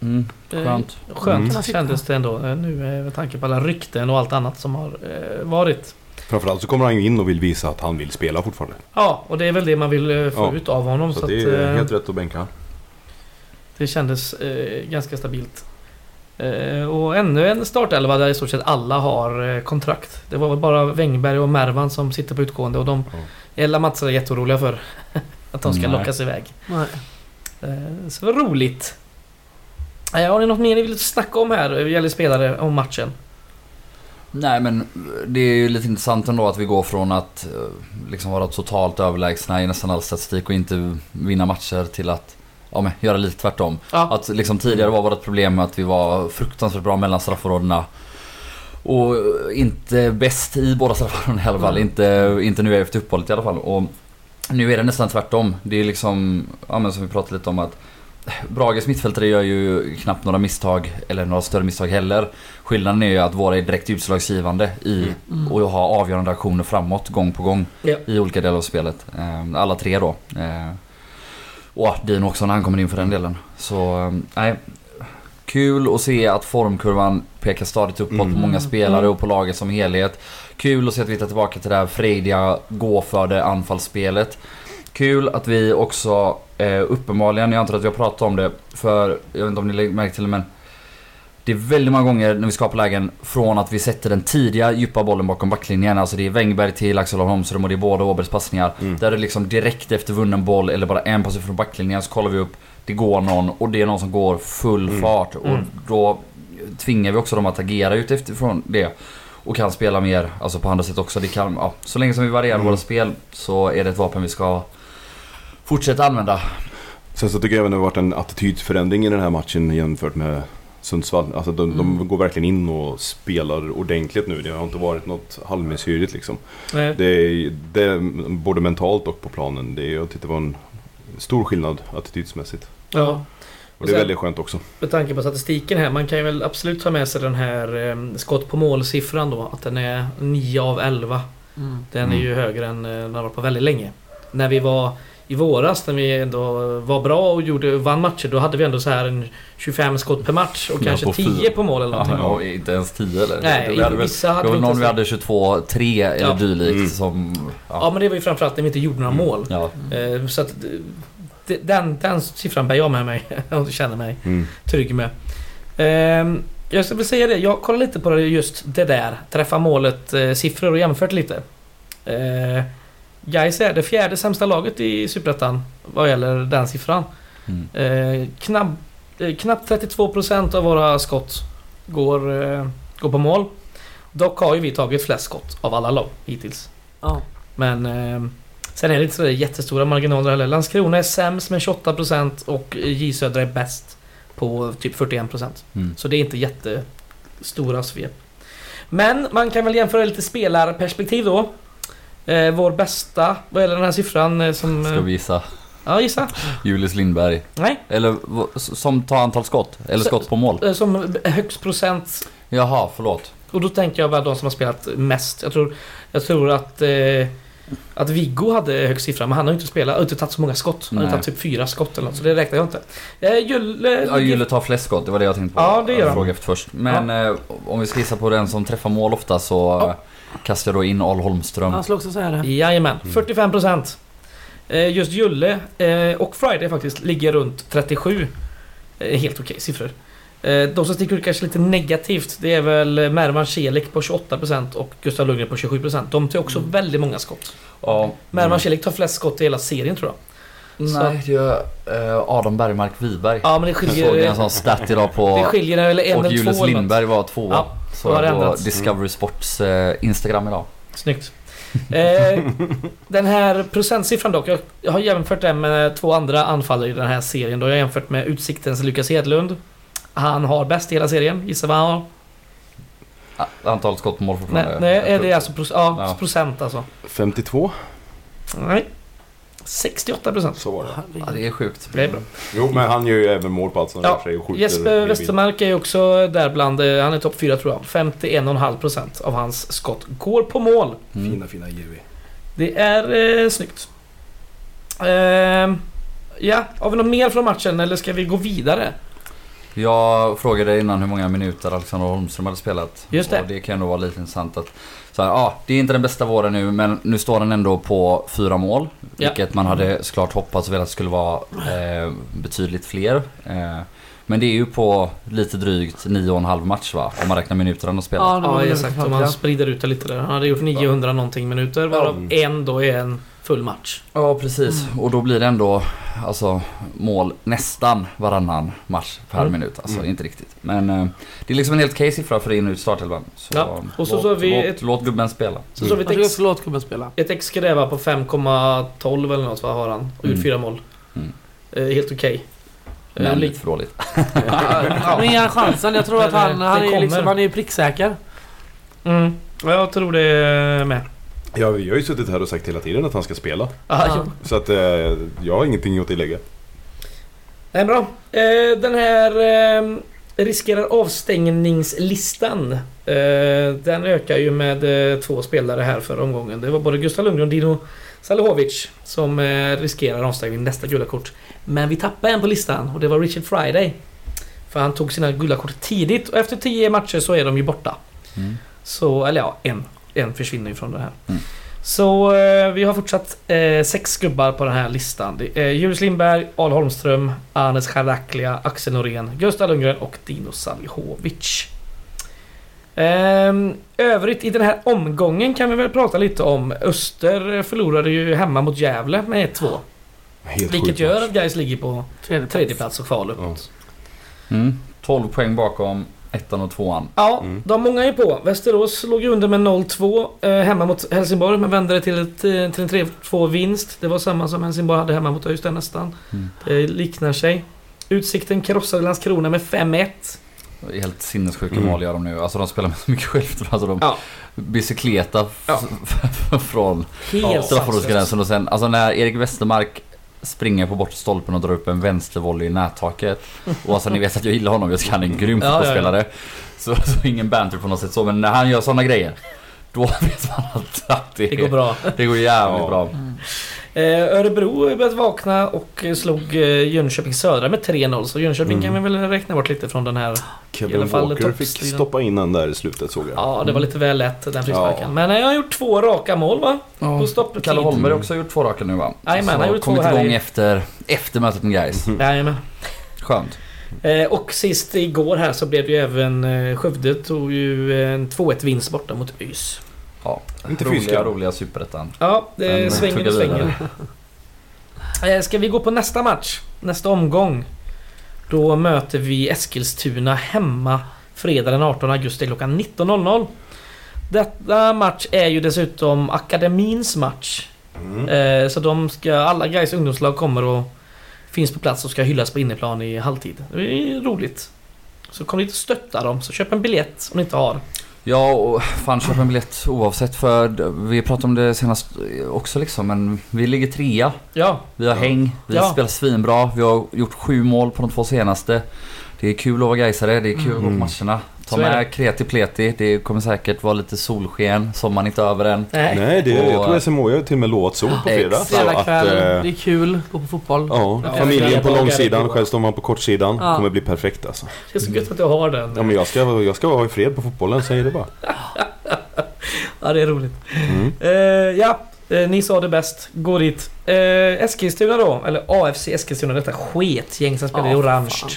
Mm. Eh, Skönt. Skönt Mm. kändes det ändå eh, nu eh, med tanke på alla rykten och allt annat som har eh, varit. Framförallt så kommer han ju in och vill visa att han vill spela fortfarande. Ja, och det är väl det man vill eh, få Ja. ut av honom. Så, Så, det att, är eh, helt rätt att bänka det kändes eh, ganska stabilt. Eh, och ännu en startelva där i stort sett alla har eh, kontrakt. Det var väl bara Wängberg och Mervan som sitter på utgående och de Ja. Ella Mats är jätteoroliga för att de ska Nej. lockas iväg. Nej. Eh, Så roligt. Har ni något mer ni vill snacka om här? Gäller spelare om matchen. Nej men det är ju lite intressant ändå att vi går från att liksom vara totalt överlägsna i nästan all statistik och inte vinna matcher till att ja, men, göra lite tvärtom. Ja, Att liksom tidigare var vårt problem att vi var fruktansvärt bra mellan straffområdena. Och inte bäst i båda straffområdena i alla fall. Mm. Inte, inte nu efter uppehållet i alla fall. Och nu är det nästan tvärtom. Det är liksom, ja men som vi pratade lite om att Brages mittfältare gör ju knappt några misstag, eller några större misstag heller. Skillnaden är ju att våra är direkt utslagsgivande i Mm. och ha avgörande aktioner framåt gång på gång Ja. i olika delar av spelet. Eh, Alla tre då. Och Dino också när han kommer in för den delen. Så eh, nej. Kul att se att formkurvan pekar stadigt uppåt Mm. på många spelare Mm. och på laget som helhet. Kul att se att vi tar tillbaka till det här frejdiga, gå för det anfallsspelet. Kul att vi också eh, uppenbarligen, jag antar att vi har pratat om det för, jag vet inte om ni märke till det men det är väldigt många gånger när vi skapar lägen från att vi sätter den tidiga djupa bollen bakom backlinjen. Alltså det är Wängberg till Axel Holmström och det är båda Åbergs passningar. Mm. Där det liksom direkt efter vunnen boll eller bara en pass från backlinjen så kollar vi upp. Det går någon och det är någon som går full Mm. fart. Och Mm. då tvingar vi också dem att agera utifrån det. Och kan spela mer, alltså på andra sätt också. Det kan, ja, så länge som vi varierar Mm. våra spel så är det ett vapen vi ska fortsätta använda. Sen så tycker jag även det har varit en attitydförändring i den här matchen jämfört med Sundsvall. Alltså de, Mm. de går verkligen in och spelar ordentligt nu. Det har inte varit något halvmesyrigt liksom. Nej. Det är, det är både mentalt och på planen. Det är, jag tyckte det var en stor skillnad attitydsmässigt. ja. Och Och det är sen- väldigt skönt också. Med tanke på statistiken här, man kan ju väl absolut ta med sig den här eh, skott på målsiffran då. Att den är 9 av 11. Mm. Den är Mm. ju högre än eh, den har varit på väldigt länge. När vi var i våras, när vi ändå var bra och gjorde, vann matcher, då hade vi ändå så här en 25 skott per match och Ja, kanske på 10 fyra. på mål eller någonting. Ja, inte ens 10 eller? Nej, vi hade väl, vissa det hade var vi någon inte vi hade 22-3 eller Ja. dylikt Mm. som... Ja men det var ju framförallt när vi inte gjorde några Mm. mål. ja. Eh, Så att eh, det- den, den siffran bär jag med mig och känner mig Mm. trygg med. Ehm, Jag ska väl säga det, jag kollar lite på det, just det där. Träffa målet eh, siffror och jämfört lite. Gais är det fjärde sämsta laget i Superettan vad gäller den siffran. Mm. Eh, knapp, eh, knappt 32% av våra skott går, eh, går på mål. Dock har ju vi tagit flest skott av alla lag hittills. Ja. Men eh, sen är det inte så där jättestora marginaler heller. Landskrona är sämst med 28% och J Södra är bäst på typ 41%. Mm. Så det är inte jättestora svep. Men man kan väl jämföra lite spelarperspektiv då. Eh, vår bästa, vad gäller den här siffran eh, som... Ska eh, vi gissa? Ja, gissa. Julius Lindberg. Nej. Eller som tar antal skott? Eller Så- skott på mål? Eh, Som högst procent. Jaha, förlåt. Och då tänker jag väl de som har spelat mest. Jag tror, jag tror att... Eh, att Viggo hade högst siffra, men han har ju inte spelat, inte tagit så många skott. Han har tagit typ fyra skott eller något, så det räknar jag inte. Eh, Julle... Ja, Julle tar flest skott, det var det jag tänkte på. Ja, det gör Jag han. frågade efter först. Men eh, om vi ska gissa på den som träffar mål ofta så Ja. Kastar då in Al Holmström. Han skulle också säga det. Jajamän, Mm. 45%. Eh, just Julle eh, och Friday faktiskt ligger runt 37. Eh, helt okej siffror. De som sticker ut kanske lite negativt det är väl Mervan Celik på 28% och Gustav Lundgren på 27%. De tar också Mm. väldigt många skott. Ja, Mervan Mm. Celik tar flest skott i hela serien tror jag. nej, det gör eh, Adam Bergmark Wiberg. Ja men det Jag såg skiljer... en sån stat idag på... Det skiljer eller en och eller två Julius. Lindberg var tvåa. Ja, så har det på ändrats. Discovery Sports eh, Instagram idag. Snyggt. Eh, den här procentsiffran dock, jag, jag har jämfört den med två andra anfallare i den här serien. Då jag har jämfört med Utsiktens Lukas Hedlund. Han har bäst i hela serien. Gissa vad han har? Ah, Antal skott på mål Nej, fortfarande. nej är det alltså proc- ja, Ja. procent alltså? 52? Nej. 68 procent. Så var det. Ja, det är sjukt. Det är bra. Jo, men han gör ju även mål på allt som Ja, rör sig och skjuter. Jesper. Westermark är ju också där bland, eh, han är topp 4 tror jag. 51,5 procent av hans skott går på mål. Mm. Fina, fina JW. Det är eh, snyggt. Ehm, ja, har vi något mer från matchen eller ska vi gå vidare? Jag frågade innan hur många minuter Alexander Holmström hade spelat. Just det. Och det kan ändå vara lite intressant att... Så här, ja, det är inte den bästa våren nu men nu står han ändå på fyra mål. Ja. Vilket man hade såklart hoppats och velat skulle vara eh, betydligt fler. Eh, men det är ju på lite drygt 9,5 match va? Om man räknar minuter han har spelat. Ja, Ja, exakt. Om man sprider ut det lite där. Han hade gjort 900 någonting minuter varav Mm. en då är en full match. Ja precis Mm. och då blir det ändå alltså, mål nästan varannan match per Mm. minut. Alltså Mm. inte riktigt. Men eh, det är liksom en helt okej siffra för in och ut startelvan. Så, Ja, och så låt, så har vi låt, ett- låt gubben spela. Så så har vi ett ex, låta gubben spela. ett ex på 5,12 eller något vad har han. Och gjort Mm. fyra mål. Mm. Eh, helt okej. Eh, Men lite för dåligt. Men ge han chansen. Jag tror att han, han är liksom, han är pricksäker. Mm. Ja, Jag tror det med. Ja, vi har ju suttit här och sagt hela tiden att han ska spela. Ah, Ja. jo. Så att eh, jag har ingenting att tillägga. Nej, bra. Eh, den här eh, riskerar avstängningslistan. Eh, den ökar ju med eh, två spelare här för omgången. Det var både Gustav Lundgren och Dino Salihovic som eh, riskerar avstängning nästa gula kort. Men vi tappade en på listan och det var Richard Friday. För han tog sina gula kort tidigt och efter 10 matcher så är de ju borta. Mm. Så, eller ja, en. En försvinner ju från det här. Mm. Så eh, vi har fortsatt eh, sex gubbar på den här listan. Det är Julius Lindberg, Al Holmström, Anes Charaklia, Axel Norén, Gustav Lundgren och Dino Salihovic. Ehm, övrigt i den här omgången kan vi väl prata lite om. Öster förlorade ju hemma mot Gävle med 1-2. Helt Vilket gör att guys ligger på Tredje, tredje plats och kval uppåt. Mm. 12 poäng bakom ettan och tvåan. Ja, Mm. de många är på. Västerås låg ju under med 0-2 eh, hemma mot Helsingborg men vände det till, ett, eh, till en 3-2 vinst. Det var samma som Helsingborg hade hemma mot Öystein nästan. Mm. Det liknar sig. Utsikten krossade Landskrona med 5-1. Helt sinnessjuka Mm. mål gör de nu. Alltså de spelar med så mycket självförtroende. Alltså de Ja. bicykleta Ja. från straffområdesgränsen och sen alltså när Erik Westermark springer på bortre stolpen och drar upp en vänstervolley i nättaket. Och alltså ni vet att jag gillar honom, jag tycker han är en grym Ja, ja, ja. fotbollsspelare. Så, så ingen banter på något sätt så, men när han gör sådana grejer Då vet man att, att det, Det går bra. det går jävligt Ja. bra. Eh, Örebro har börjat vakna och eh, slog eh, Jönköping Södra med 3-0. Så Jönköping Mm. kan vi väl räkna bort lite från den här. I Kevin alla fall Walker fick stoppa in den där i slutet såg jag. Ja, det var lite väl lätt den frisparken. Ja. Men eh, jag har gjort två raka mål va? Ja. På stopptid. Kalle Holmberg har också gjort två raka nu va? Jajamän, han Så gjorde två kommit här igång i- efter, efter mötet med Gais. Jajamän. Skönt. Eh, och sist igår här så blev det ju även eh, Skövde tog ju en 2-1 vinst borta mot ÖIS. Ja, Inte roliga, roliga superettan. Ja, det Den svänger och svänger. vidare. Eh, ska vi gå på nästa match? Nästa omgång. Då möter vi Eskilstuna hemma fredag den 18 augusti klockan 19.00. Detta match är ju dessutom akademins match. Mm. Eh, så de ska, alla guys ungdomslag kommer och finns på plats och ska hyllas på inneplan i halvtid. Det är roligt. Så kom dit och stötta dem, så köp en biljett om ni inte har. Ja, och fan köp en biljett oavsett för vi pratade om det senast också liksom men vi ligger trea. Ja, Vi har Ja. häng, vi Ja. spelar svinbra, vi har gjort sju mål på de två senaste. Det är kul att vara gaisare, det är kul att gå på Mm. matcherna. Ta med kreti pleti, det kommer säkert vara lite solsken, sommaren inte över än. nej. Nej, det, jag Och- tror SMHI har till och med lovat sol på fredag. Exakt. Så att, eh, det är kul, gå på fotboll. Ja, Ja, familjen på långsidan, själv står man på kortsidan. Ja. Kommer bli perfekt alltså. Det är så gött att du har den. Ja men jag ska, jag ska vara i fred på fotbollen, säger det bara. Ja, det är roligt. Mm. Eh, ja, eh, ni sa det bäst. Gå dit. Eh, Eskilstuna då, eller AFC Eskilstuna, detta sketgäng som spelar i Ja, orange. fan.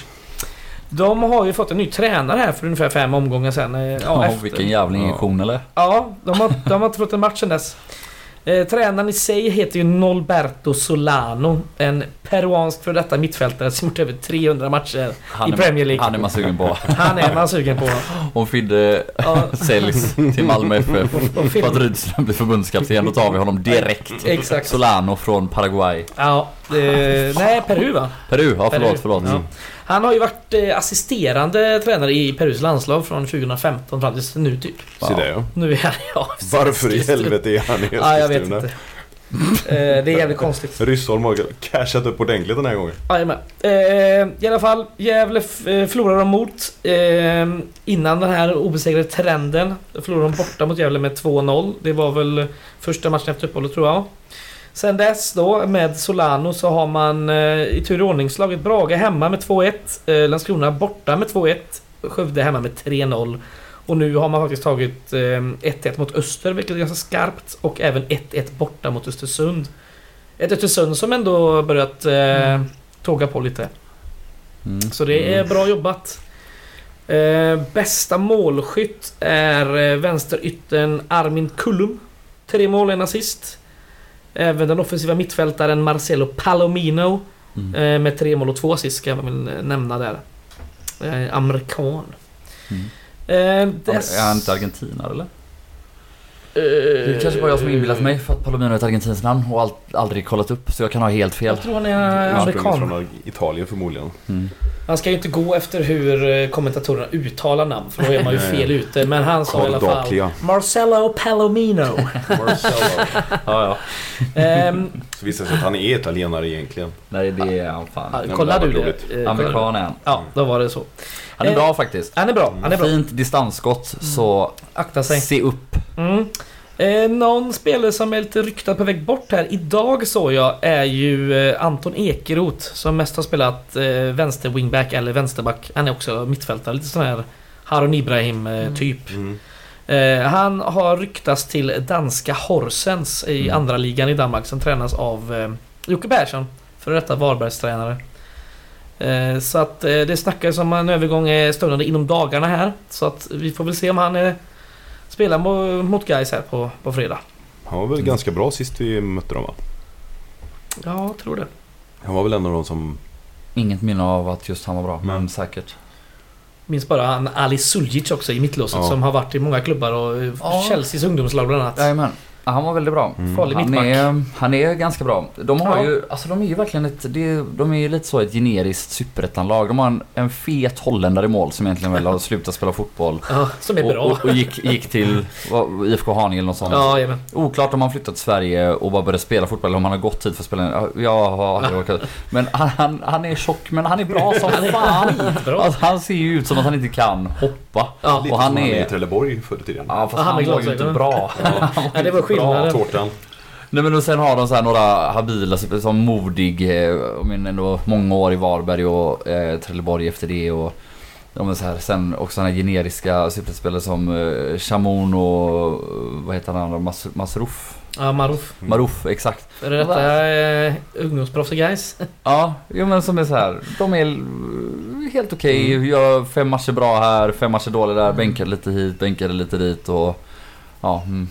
De har ju fått en ny tränare här för ungefär fem omgångar sedan. eh, Ja, Ja, efter. vilken jävla injektion eller? Ja, de har, de har inte fått en match sedan dess. Eh, tränaren i sig heter ju Nolberto Solano. En peruansk för detta mittfältare som gjort över 300 matcher Han i är, Premier League. Han är man sugen på. Han är man sugen på. Om Fidde Ja, säljs till Malmö FF för att Rydström blir förbundskapten, då tar vi honom direkt. Exakt. Solano från Paraguay. Ja, eh, nej Peru va? Peru, ja Peru. förlåt, förlåt. Ja. Han har ju varit eh, assisterande tränare i Perus landslag från 2015 fram till nu typ. Se där ja. Nu är han, ja. Varför i helvete är han i Ja, jag vet Eskilstuna? inte. Eh, det är jävligt konstigt. Ryssholm har cashat upp ordentligt den här gången. Jajamän. Eh, I alla fall, Gävle eh, förlorar de mot eh, innan den här obesegrade trenden. Förlorade de borta mot Gävle med 2-0. Det var väl första matchen efter uppehållet tror jag. Sen dess då med Solano så har man eh, i tur och ordning slagit Brage hemma med 2-1. Eh, Landskrona borta med 2-1. Skövde hemma med 3-0. Och nu har man faktiskt tagit eh, 1-1 mot Öster, vilket är ganska skarpt. Och även 1-1 borta mot Östersund. Ett Östersund som ändå börjat eh, tåga på lite. Mm. Så det är bra jobbat. Eh, bästa målskytt är eh, vänsteryttern Armin Kullum. Tre mål, en assist. Även den offensiva mittfältaren Marcelo Palomino Mm. eh, med tre mål och två assist ska jag väl eh, nämna där. Eh, amerikan. Mm. Eh, dess... Är han inte argentinare eller? Det är kanske bara jag som inbillat mig för att Palomino är ett argentinskt namn och aldrig kollat upp så jag kan ha helt fel. Jag tror han är amerikan. från Italien förmodligen. Mm. Han ska ju inte gå efter hur eh, kommentatorerna uttalar namn för då är man ju fel ute. Men han sa i alla fall. Marcelo Palomino. Marcello. Ja, ja. Ehm, Så visar det sig att han är italienare egentligen. Nej det är han fan. ja, kolla du det. Eh. Amerikan är han. Ja, då var det så. Han är Eh, bra faktiskt. Han är bra. Han är bra. Fint distansskott så Akta sig. se upp. Mm. Eh, någon spelare som är lite ryktad på väg bort här idag såg jag är ju eh, Anton Ekeroth som mest har spelat eh, vänster wingback eller vänsterback. Han är också mittfältare, lite sån här Harun Ibrahim eh, typ. Mm. Eh, han har ryktats till danska Horsens i Mm. andra ligan i Danmark som tränas av eh, Jocke Persson. För detta Varbergstränare. Eh, så att eh, det snackas om en övergång är stundande inom dagarna här. Så att vi får väl se om han eh, spelar mo- mot Gais här på, på fredag. Han var väl ganska bra sist vi mötte dem va? Ja, jag tror det. Han var väl en av de som... Inget minne av att just han var bra, men Mm. säkert. Minns bara han Ali Suljic också i mittlåset Ja. som har varit i många klubbar och eh, Ja. Chelseas ungdomslag bland annat. Jajamän. Ja, han var väldigt bra. Mm. Farlig Han mittback. är, han är ganska bra. De har Ja. ju, alltså de är ju verkligen ett, det, de är ju lite så ett generiskt superettanlag. De har en, en fet holländare i mål som egentligen väl har slutat spela fotboll. Ja, som är bra. Och, och, och gick, gick till vad, IFK Haninge eller något sånt. Ja, jajamän. Oklart om han flyttat till Sverige och bara börjat spela fotboll eller om han har gått hit för att spela. Ja, Jag har aldrig orkat. Men han, han, han är tjock men han är bra som fan. Bra. Alltså, han ser ju ut som att han inte kan hoppa. Ja, Lite Och han som han är i är... Trelleborg förr i tiden. Ja fast han han, var ju inte bra. ja, det var skillnaden. Tårtan. Nej men och sen har de så här några habila, som Modig, eh, menar ändå många år i Varberg och eh, Trelleborg efter det och de är så här, sen också såna här generiska superspelare som eh, Shamoun och eh, vad heter han andra? Mas, Masruf? Ja, Maruf. Maruf, exakt. Är det detta eh, ungdomsproffs guys? Ja, jo men som är så här, de är helt okej, Mm. gör fem matcher bra här, fem matcher dåliga där, bänkade lite hit, bänkade lite dit och Ja, mm.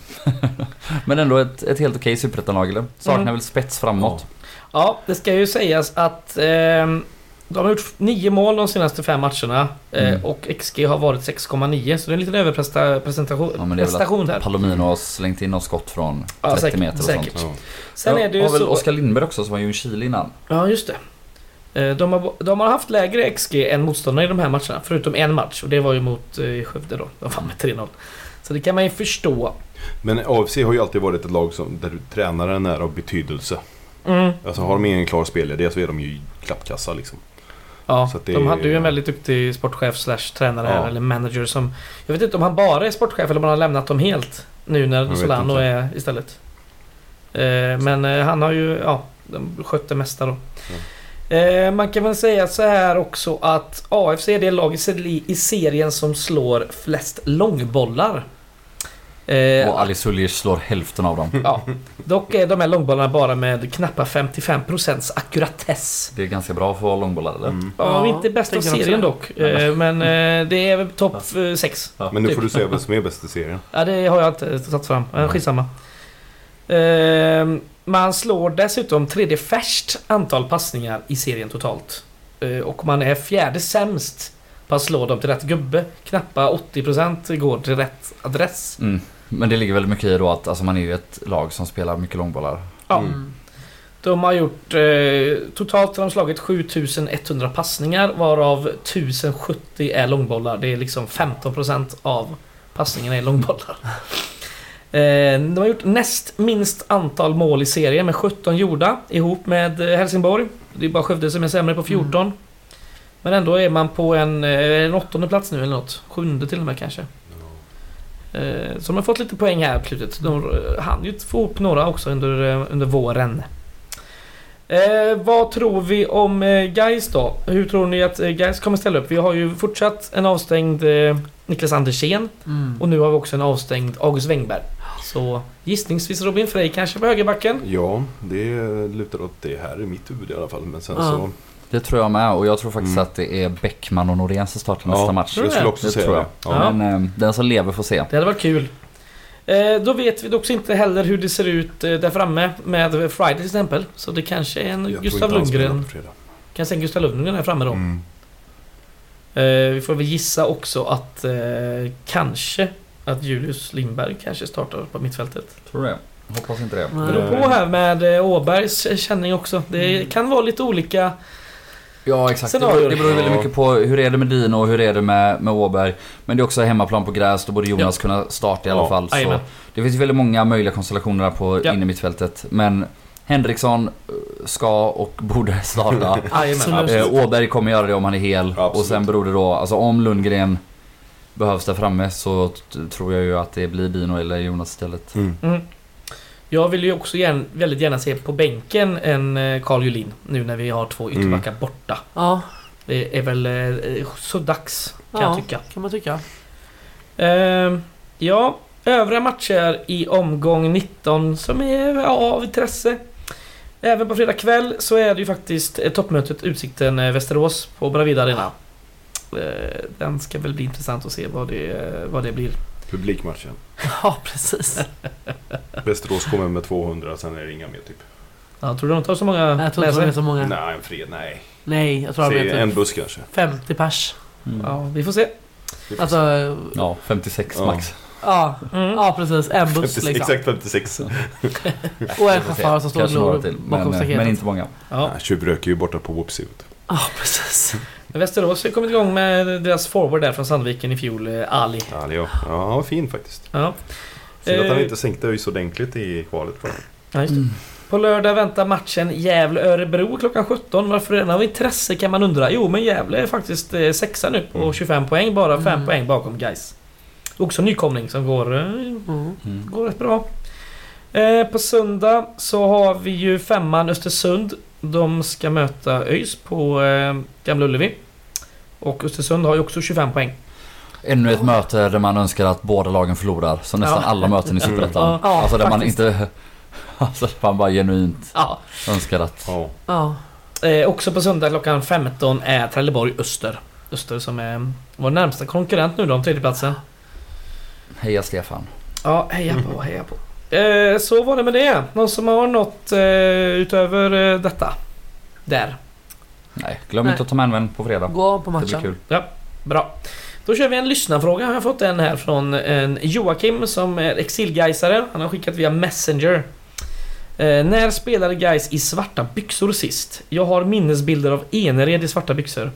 men ändå ett, ett helt okej superettanlag eller? Saknar Mm. väl spets framåt. Ja, det ska ju sägas att ehm, de har gjort nio mål de senaste fem matcherna. eh, Mm. Och XG har varit 6,9 så det är en liten överprestation Ja, men det är väl prestation här. Palomino har slängt in något skott från 30 Ja, säkert, meter och säkert. sånt. Ja. Sen är det ju har väl så... Oskar Lindberg också som var ju en Chile innan. Ja, just det. Eh, De har, de har haft lägre XG än motståndarna i de här matcherna. Förutom en match och det var ju mot eh, Skövde då. De vann med 3-0. Så det kan man ju förstå. Men AFC har ju alltid varit ett lag som, där tränaren är av betydelse. Mm. Alltså har de ingen klar spelidé så är de ju klappkassa liksom. Ja, Så att det de hade ju en väldigt duktig sportchef slash tränare här, Ja. eller manager som... Jag vet inte om han bara är sportchef eller om han har lämnat dem helt. Nu när Solano inte. är istället. Eh, men eh, han har ju, ja, de skött det mesta då. Eh, man kan väl säga så här också att AFC är det lag i serien som slår flest långbollar. Eh, Och Ali Suljic slår hälften av dem. ja, dock är de här långbollarna bara med knappa 55% ackuratess. Det är ganska bra för att vara långbollare eller? Mm. Ja, Ja, inte bäst av serien dock. Eh, Men eh, det är topp 6. Men nu Typ. får du säga vem som är bäst i serien. Ja, det har jag inte tagit fram. Mm. Eh, Skitsamma. Eh, man slår dessutom tredje färst antal passningar i serien totalt. Eh, och man är fjärde sämst på att slå dem till rätt gubbe. Knappa 80% går till rätt adress. Mm. Men det ligger väldigt mycket i då att alltså, man är ju ett lag som spelar mycket långbollar. Ja. Mm. De har gjort... Eh, totalt har de slagit 7100 passningar varav 1070 är långbollar. Det är liksom 15% av passningarna är långbollar. Eh, de har gjort näst minst antal mål i serien med 17 gjorda ihop med eh, Helsingborg. Det är bara Skövde som är sämre på 14. Men ändå är man på en, eh, en åttonde plats nu eller något. Sjunde till och med kanske. Eh, Så de har fått lite poäng här på slutet. De eh, hann ju få upp några också under, eh, under våren. Eh, vad tror vi om eh, Gais då? Hur tror ni att eh, Gais kommer ställa upp? Vi har ju fortsatt en avstängd eh, Niklas Andersén Mm. och nu har vi också en avstängd August Wengberg. Så gissningsvis Robin Frey kanske på högerbacken. Ja, det lutar åt det här i mitt huvud i alla fall. Men sen Ja. så... Det tror jag med och jag tror faktiskt Mm. att det är Bäckman och Norén som startar nästa Ja, match. Jag skulle det? också Det säga tror det. jag. Ja. Men eh, den som lever får se. Det hade varit kul. Eh, då vet vi också inte heller hur det ser ut eh, där framme med Friday till exempel. Så det kanske är en Jag Gustav Lundgren. Kanske en Gustav Lundgren där framme då. Mm. Eh, vi får väl gissa också att eh, kanske att Julius Lindberg kanske startar på mittfältet. Tror det. Hoppas inte det. Det beror på här med eh, Åbergs känning också. Det Mm. kan vara lite olika. Ja exakt. Det beror, Scenarier. det beror ju väldigt Ja. mycket på hur är det med Dino och hur är det med, med Åberg. Men det är också hemmaplan på gräs. Då borde Jonas kunna starta i alla Ja, fall. Så det finns väldigt många möjliga konstellationer där på Ja. inne mittfältet. Men Henriksson eh, ska och borde starta. Eh, Åberg kommer göra det om han är hel. Absolut. Och sen beror det då, alltså om Lundgren behövs där framme så tror jag ju att det blir Dino eller Jonas istället. Mm. Mm. Jag vill ju också gärna, väldigt gärna se på bänken en eh, Carl Julin. Nu när vi har två ytterbackar borta. Ja, Det är väl eh, så dags kan Ja. jag tycka. kan man tycka. Ehm, ja, övriga matcher i omgång 19 som är ja, av intresse. Även på fredag kväll så är det ju faktiskt eh, toppmötet Utsikten Västerås på Bravida Arena. Den ska väl bli intressant att se vad det, vad det blir. Publikmatchen. Ja, precis. Västerås kommer med 200, sen är det inga mer typ. Ja, tror du de tar så många Jag tror inte de är så många. Nej, en fred, nej. Nej, jag tror de är en typ buss kanske. 50 pers. Mm. Ja, vi får se. Vi får Alltså, se. Ja, 56 Ja. max. ja. Mm. Ja, precis. En buss 50, liksom. Exakt 56. Och en chaufför som står och glor bakom men, staketet. men inte många. Ja. Nej, Tjuvröker ju borta på Whoopsie. Ja, precis. Västerås har kommit igång med deras forward där från Sandviken i fjol, eh, Ali. Ja, är, ja, han var fin faktiskt. Ja, Synd att han Eh. inte sänkte ÖIS ordentligt i kvalet. bara. ja just det. På lördag väntar matchen Gävle-Örebro klockan 17. Varför är den av intresse kan man undra. Jo, men Gävle är faktiskt eh, sexa nu på Mm. 25 poäng. Bara 5 Mm. poäng bakom guys. Också nykomling som går, Mm. Mm. går rätt bra. Eh, på söndag så har vi ju femman Östersund. De ska möta ÖIS på eh, Gamla Ullevi. Och Östersund har ju också 25 poäng. Ännu ett möte där man önskar att båda lagen förlorar. Som nästan Ja. alla möten i Mm. Superettan. Ja, alltså där man faktiskt. inte... Alltså där man bara genuint Ja. önskar att... Ja. Ja. Eh, också på söndag klockan 15 är Trelleborg Öster. Öster som är vår närmsta konkurrent nu då om tredjeplatsen. Heja Stefan. Ja, heja på, heja på. Eh, så var det med det. Någon som har något eh, utöver eh, detta? Där. Nej, glöm Nej. inte att ta med en vän på fredag. Gå på Det blir matchen. kul. Bra. Då kör vi en lyssnarfråga. Jag har fått en här från en Joakim som är exilgaisare. Han har skickat via Messenger. Eh, när spelade guys i svarta byxor sist? Jag har minnesbilder av Enered i svarta byxor.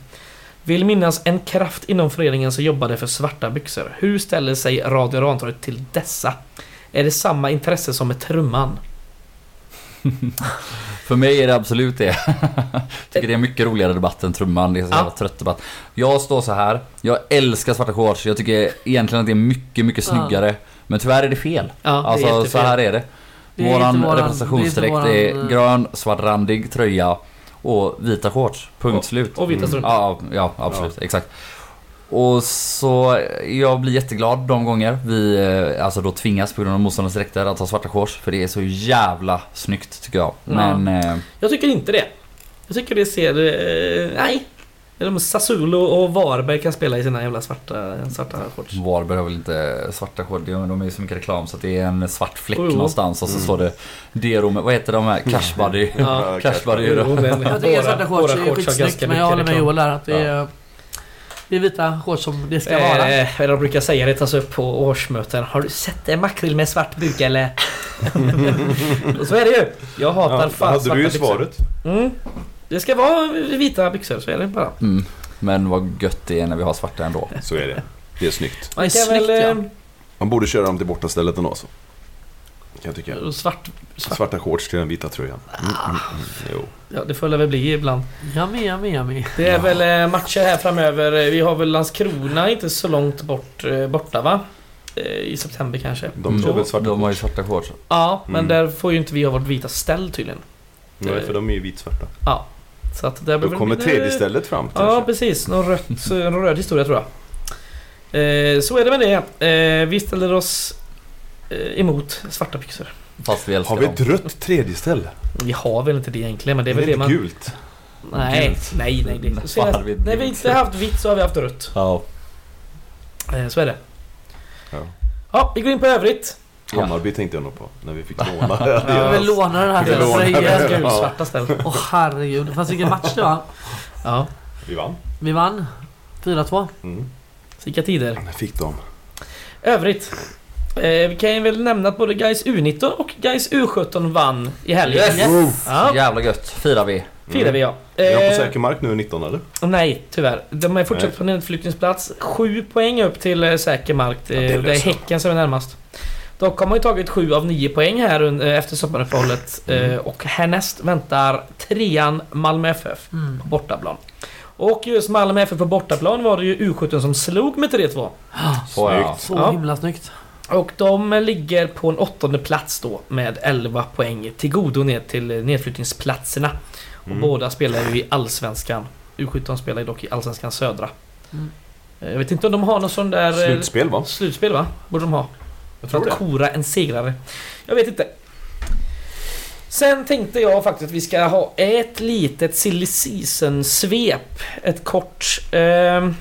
Vill minnas en kraft inom föreningen som jobbade för svarta byxor. Hur ställer sig Radio Rantorget till dessa? Är det samma intresse som med trumman? För mig är det absolut det. Tycker det är en mycket roligare debatt än trumman. Det är så Ja. trött debatt. Jag står så här. Jag älskar svarta shorts. Jag tycker egentligen att det är mycket, mycket Ja. snyggare. Men tyvärr är det fel. Ja, det Alltså så jättefel. här är det. Det är Våran representationsdräkt är är, grön, svartrandig tröja och vita shorts. Punkt Och- slut. Och vita strumpor. Ja, ja absolut. Exakt. Och så jag blir jätteglad de gånger vi eh, alltså då tvingas på grund av motståndarnas dräkter att ha svarta shorts. För det är så jävla snyggt tycker jag. Ja. Men eh, Jag tycker inte det. Jag tycker det ser... Eh, nej. De Sassuolo och Varberg kan spela i sina jävla svarta, svarta shorts. Varberg har väl inte svarta shorts, de är ju så mycket reklam så att det är en svart fläck jo. någonstans och så Mm. står det Dero med, vad heter de här? Cash Buddy. Ja. Cash Buddy. Jo, men Jag tycker svarta shorts är skitsnyggt men jag håller med. Joel där att det är, det är vita shorts som det ska vara. Eh, de brukar säga det tas upp på årsmöten. Har du sett en makrill med svart buk eller? och så är det ju. Jag hatar Ja, fan hade du ju byxor. svaret. Mm. Det ska vara vita byxor, så är det bara. Mm. Men vad gött det är när vi har svarta ändå. Så är det. Det är snyggt. Man Det är kan väl... snyggt, ja. Man borde köra dem till bortastället ändå så. Kan jag tycka. svart, svart. Svarta shorts till den vita tröjan. Mm, mm, mm. Jo. Ja, det får det väl bli ibland. Yummy, yummy, yummy. Det är väl eh, matcher här framöver. Eh, Vi har väl Landskrona inte så långt bort, eh, borta va? I september kanske. De kör väl svarta De har ju shorts. svarta shorts. Ja, men Mm. där får ju inte vi ha vårt vita ställ tydligen. Nej, för de är ju vitsvarta. Så att där Då kommer det- tredje stället fram Ja, kanske. precis. Någon, rött, någon röd historia tror jag. Så är det med det. Vi ställer oss emot svarta byxor. Fast vi älskar Har vi dem. ett rött tredje ställe? Vi har väl inte det egentligen, men det är väl det man... gult. Nej, Gult. nej, nej. Det. När vi När vi inte haft vitt så har vi haft rött. Ja. Eh, så är det. Ja. Ja, vi går in på övrigt. Ja. Hammarby tänkte jag nog på när vi fick låna Ja, Jag deras. vill låna den här Vi lånar den. tröjan. Ja. Gulsvarta ställ. Åh herregud. Fast vilken match det var. Ja, Vi vann. Vi vann. 4-2. Mm. vilka tider. Fick de? Övrigt. Eh, vi kan ju väl nämna att både Gais U19 och Gais U17 vann i helgen. Yes! Ja, Jävla gött. Firar vi. firar vi ja. Vi har på Eh, säker mark nu 19 eller? Nej, tyvärr. De är fortsatt Nej. på nedflyttningsplats. Sju poäng upp till eh, säker mark. Ja, det Eh, är det är. Häcken som är närmast. Dock har man ju tagit sju av nio poäng här eh, efter sommaruppehållet. Mm. Eh, Och härnäst väntar trean Malmö FF Mm. på bortaplan. Och just Malmö FF på bortaplan var det ju U17 som slog med 3-2. Så ja. Så Ja. himla snyggt. Och de ligger på en åttonde plats då med 11 poäng till godo ner till eh, nedflyttningsplatserna. Och Mm. båda spelar ju i Allsvenskan. U17 spelar ju dock i Allsvenskan södra. Mm. Eh, Jag vet inte om de har någon sån där... eh, Slutspel va? Slutspel va? Borde de ha. Jag För tror att det. kora en segrare. Jag vet inte. Sen tänkte jag faktiskt att vi ska ha ett litet silly season-svep. Ett kort. ehm,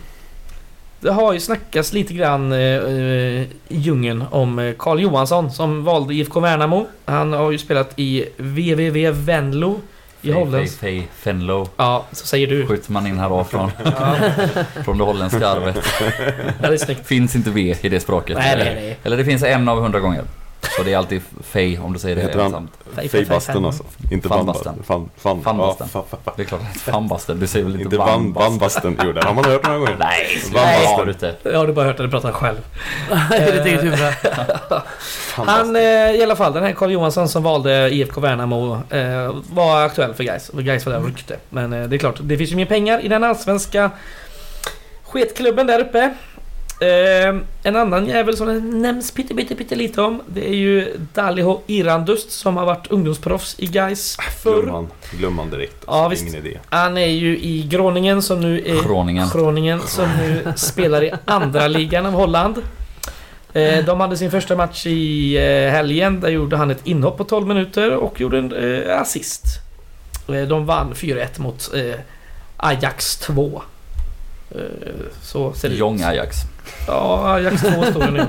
det har ju snackats lite grann eh, eh, i djungeln om eh, Carl Johansson som valde IFK Värnamo. Han har ju spelat i VVV Venlo i Fej, Holland. fej, fej, Fenlo. Ja, så säger du. Skjuter man in här då från, Ja, från det holländska arvet. det är snyggt. Finns inte V i det språket. Nej, nej, nej. Eller det finns en av hundra gånger. Så det är alltid fej om du säger det Heter han? ensamt. Fej, fem. alltså. Inte Fanbasten. Vanbasten. Fan, fan. Fanbasten. Ja, fa, fa, fa. Det är klart att fanbasten, du säger väl inte Inte van, vanbasten? Vanbasten. Jo, det har man hört några gånger. Nej, Vanbasten. har du inte. Jag har du bara hört du pratar själv. I ditt eget huvud. Han, eh, i alla fall, den här Carl Johansson som valde IFK Värnamo eh, var aktuell för Gais. Och Gais var där och ryckte. Men eh, det är klart, det finns ju mer pengar i den allsvenska sketklubben där uppe. Eh, en annan jävel som det nämns pytte, pytte, pytte lite om. Det är ju Daliho Irandust som har varit ungdomsproffs i Gais Glöm förr. han. Glöm han direkt. Ja, Alltså, visst. Ingen idé. Han är ju i Groningen som nu är... Groningen. Groningen som nu spelar i andra ligan av Holland. Eh, De hade sin första match i eh, helgen. Där gjorde han ett inhopp på 12 minuter och gjorde en eh, assist. Eh, De vann 4-1 mot eh, Ajax 2. Eh, Så ser det ut. Jong Ajax. Ja, Ajax 2 står det nu.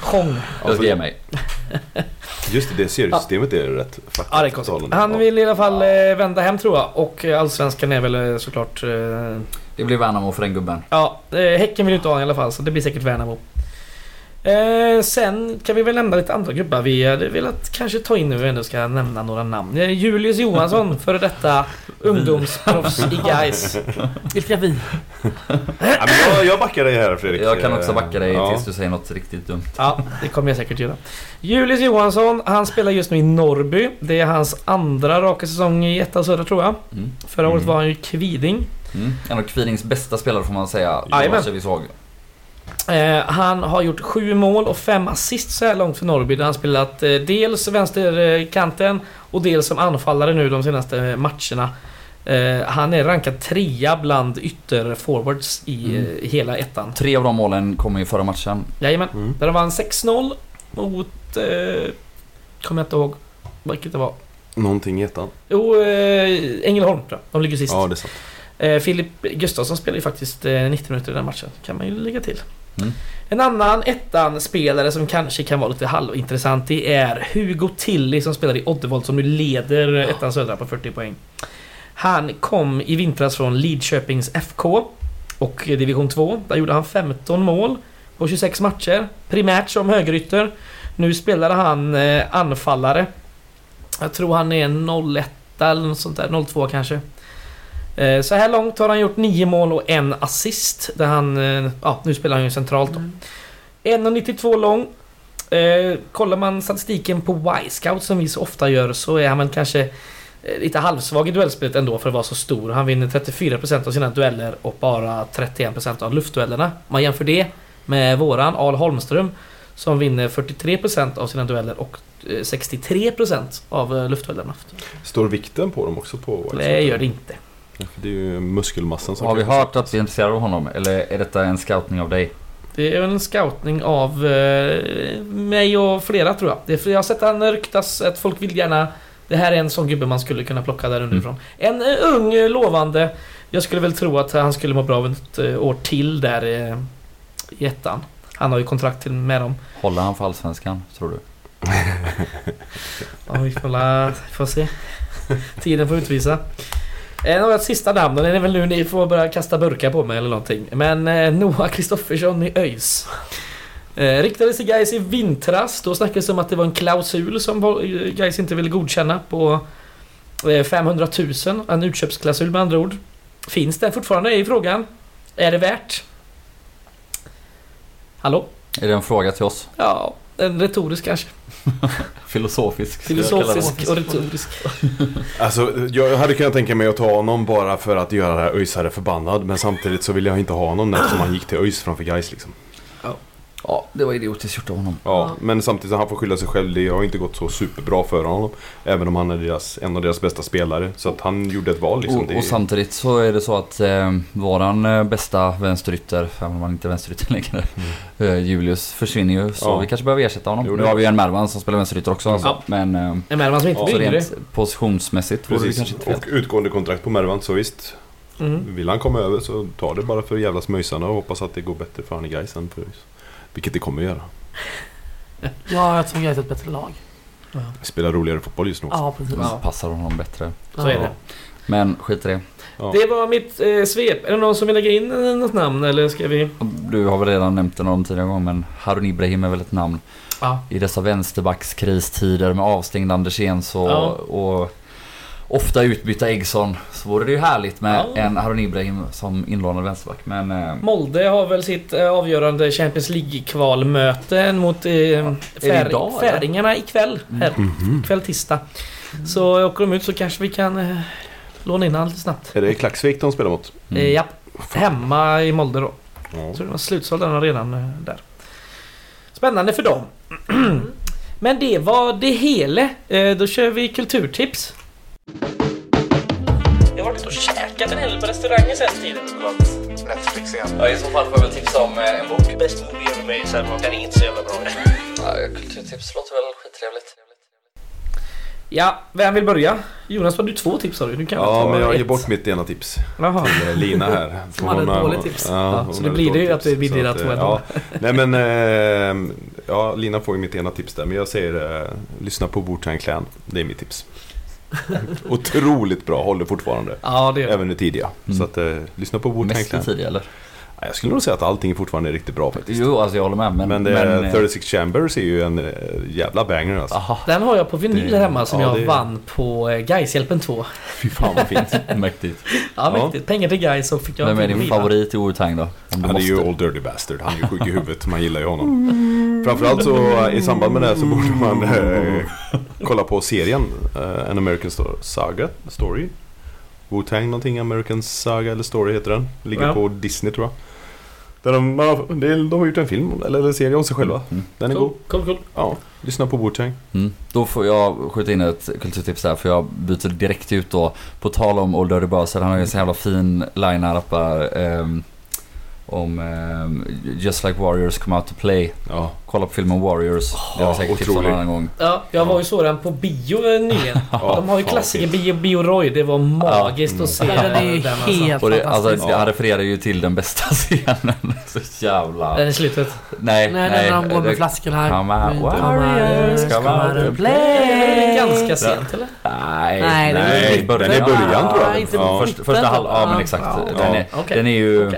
Sjong. Jag ska ge mig. Just det, det seriesystemet är rätt fattigt. Ja, det är konstigt. Han vill i alla fall eh, vända hem tror jag. Och eh, Allsvenskan är väl eh, såklart... eh, Det blir Värnamo för den gubben. Ja, Häcken vill ju inte ha i alla fall så det blir säkert Värnamo. Eh, sen kan vi väl nämna lite andra gubbar vi hade velat kanske ta in nu vi ändå ska nämna några namn. Eh, Julius Johansson, före detta ungdomsproffs i Gais. Vilka vi? Ja, men jag, jag backar dig här Fredrik. Jag kan också backa dig Ja. tills du säger något riktigt dumt. Ja, det kommer jag säkert göra. Julius Johansson, han spelar just nu i Norrby. Det är hans andra raka säsong i ettan södra tror jag. Mm. Förra året Mm. var han ju Kviding. Mm. En av Kvidings bästa spelare får man säga. Jajamän. Eh, han har gjort sju mål och fem assist så här långt för Norrby. Där han spelat eh, dels vänsterkanten och dels som anfallare nu de senaste matcherna. Eh, han är rankad trea bland ytterforwards i Mm. hela ettan. Tre av de målen kom i förra matchen. Jajamän. Mm. Där de vann 6-0 mot... Eh, kommer jag inte ihåg vilket det var. Någonting i ettan. Jo, eh, Ängelholm tror jag. De ligger sist. Ja, det är sant. Eh, Filip Gustafsson spelar ju faktiskt eh, 90 minuter i den matchen. Kan man ju lägga till. Mm. En annan ettan-spelare som kanske kan vara lite halvintressant det är Hugo Tilly som spelar i Oddevold som nu leder ettan södra på 40 poäng. Han kom i vintras från Lidköpings FK och division 2. Där gjorde han 15 mål på 26 matcher. Primärt som högerytter. Nu spelar han eh, anfallare. Jag tror han är 01 eller något sånt där, 02 kanske. Eh, Så här långt har han gjort 9 mål och en assist. Där han, eh, ja nu spelar han ju centralt då. 1,92 lång. Eh, kollar man statistiken på Y-scout som vi så ofta gör så är han väl kanske lite halvsvag i duellspelet ändå för att vara så stor. Han vinner 34% av sina dueller och bara 31% av luftduellerna. Om man jämför det med våran Al Holmström som vinner 43% av sina dueller och eh, 63% av luftduellerna. Står vikten på dem också på Det Sox? gör det inte. Det är ju muskelmassan som Har vi hört att vi är intresserade av honom? Eller är detta en scoutning av dig? Det är en scoutning av eh, mig och flera tror jag. Det är, för jag har sett han ryktas att folk vill gärna... Det här är en sån gubbe man skulle kunna plocka där underifrån. En eh, ung, eh, lovande... Jag skulle väl tro att han skulle må bra av ett år till där eh, i ettan. Han har ju kontrakt till med dem. Håller han för Allsvenskan, tror du? Ja, vi får, la, får se. Tiden får utvisa. Av ett sista namn, det är väl nu ni får börja kasta burkar på mig eller någonting. Men eh, Noah Kristoffersson i ÖIS. Eh, riktades till Gais i vintras. Då snackades det om att det var en klausul som Gais inte ville godkänna på eh, 500 000. En utköpsklausul med andra ord. Finns den fortfarande i frågan? Är det värt? Hallå? Är det en fråga till oss? Ja, en retorisk kanske. Filosofisk? Filosofisk och retorisk. Alltså, jag hade kunnat tänka mig att ta honom bara för att göra det här ÖISare förbannad. Men samtidigt så vill jag inte ha honom eftersom han gick till ÖIS framför Gais liksom. Ja, det var idiotiskt gjort av honom. Ja, men samtidigt så han får skylla sig själv. Det har inte gått så superbra för honom. Även om han är deras, en av deras bästa spelare. Så att han gjorde ett val liksom. Och, Det- och samtidigt så är det så att eh, våran eh, bästa vänsterytter, även om han inte är vänsterytter längre, eh, Julius försvinner ju. Så Ja. vi kanske behöver ersätta honom. Jo, nu har vi ju en Mervan som spelar vänsterytter också. Alltså. Ja. Men eh, En Mervan som inte blir yngre. rent positionsmässigt vore det Precis. kanske inte fel. Och utgående kontrakt på Mervan, så visst. Mm. Vill han komma över så ta det bara för jävla smöjsarna och hoppas att det går bättre för han i Gais än för ÖIS. Vilket det kommer att göra. Ja, jag tror jag är ett bättre lag. Spelar roligare fotboll just nu också. Ja, precis. Ja. Passar honom bättre. Så är det. Men skit i det. Ja. Det var mitt eh, svep. Är det någon som vill lägga in något namn eller ska vi? Du har väl redan nämnt det någon tidigare gång men Harun Ibrahim är väl ett namn. Ja. I dessa vänsterbackskristider med avstängd Andersén så Ja. och ofta utbytta Eggson så vore det ju härligt med Ja. en Harun Ibrahim som inlånad vänsterback. Men eh, Molde har väl sitt eh, avgörande Champions League-kvalmöte mot eh, fär, idag, eller? Färingarna ikväll. Här. Mhm. Kväll tisdag. Så åker de ut så kanske vi kan eh, låna in han lite snabbt. Är det Klaxvik de spelar mot? mm. Eh, ja. Hemma i Molde då. Ja. Så det var slutsåld redan eh, där. Spännande för dem. Men det var det hela. Eh, då kör vi kulturtips. Jag har varit och käkat en hel del på restauranger sen tiden. Netflix igen. Ja, I så fall får jag väl tipsa om eh, en bok. Bäst movie ever made sen var den inte så jävla bra. Ja, kulturtips låter väl skittrevligt. Ja, vem vill börja? Jonas, var du två tips har du? Du kan Ja, men jag ett. ger bort mitt ena tips Jaha. till eh, Lina här. Som hade ett dåligt tips. Ja, så det blir det ju att det tips, blir dina att, två ändå. ja. Nej men, eh, ja Lina får ju mitt ena tips där. Men jag säger, eh, lyssna på Wu-Tang Clan. Det är mitt tips. Otroligt bra, håller fortfarande. Ja, det gör det. Även det tidiga. Mm. Så att, eh, lyssna på Wu-Tang Mest Clan. tidig eller? Ja, Jag skulle nog säga att allting fortfarande är riktigt bra faktiskt. Jo, alltså jag håller med. Men, Men, det, eh, 36 Chambers är ju en eh, jävla banger alltså. Aha, Den har jag på vinyl Det- hemma som ja, jag det- vann på eh, Gaishjälpen 2. fy fan vad fint. Mäktigt. Ja, Ja. mäktigt. Pengar till Gais så fick jag Vem är din favorit i Wu-Tang då? Han är ju måste. Old Dirty Bastard, han är ju sjuk i huvudet, man gillar ju honom. Framförallt så eh, i samband med det här så borde man eh, kolla på serien eh, An American Sto- Saga Story. Wu-Tang någonting, American Saga eller Story heter den. Ligger Ja. på Disney tror jag. Där de, man har, de har gjort en film, eller en serie om sig själva. Mm. Den är Cool, god. cool, cool. Ja, lyssna på Wu-Tang. Mm. Då får jag skjuta in ett kulturtips där för jag byter direkt ut då. På tal om Old Dirty Bastard, han har ju en så jävla fin line-up där. ehm, om eh, Just Like Warriors Come Out To Play. Ja. Kolla på filmen Warriors. det har jag säkert tipsat om en annan gång. Ja, jag var ju så den på bio eh, nyligen. De har ju klassiker, bio, bio Roy. Det var magiskt att se Ja, den är ju den helt det, alltså, fantastisk. jag refererar ju till den bästa scenen. Så jävla... Den i slutet. Nej, Nej, nej, när de går med det- här. Come out, warriors, come out and Den är play. ganska sent eller? Nej, Nej, nej, den är i början, tror jag. Ja, inte Ja. Först, första halv, ja men exakt. Ja. Den, är, Okej. den är ju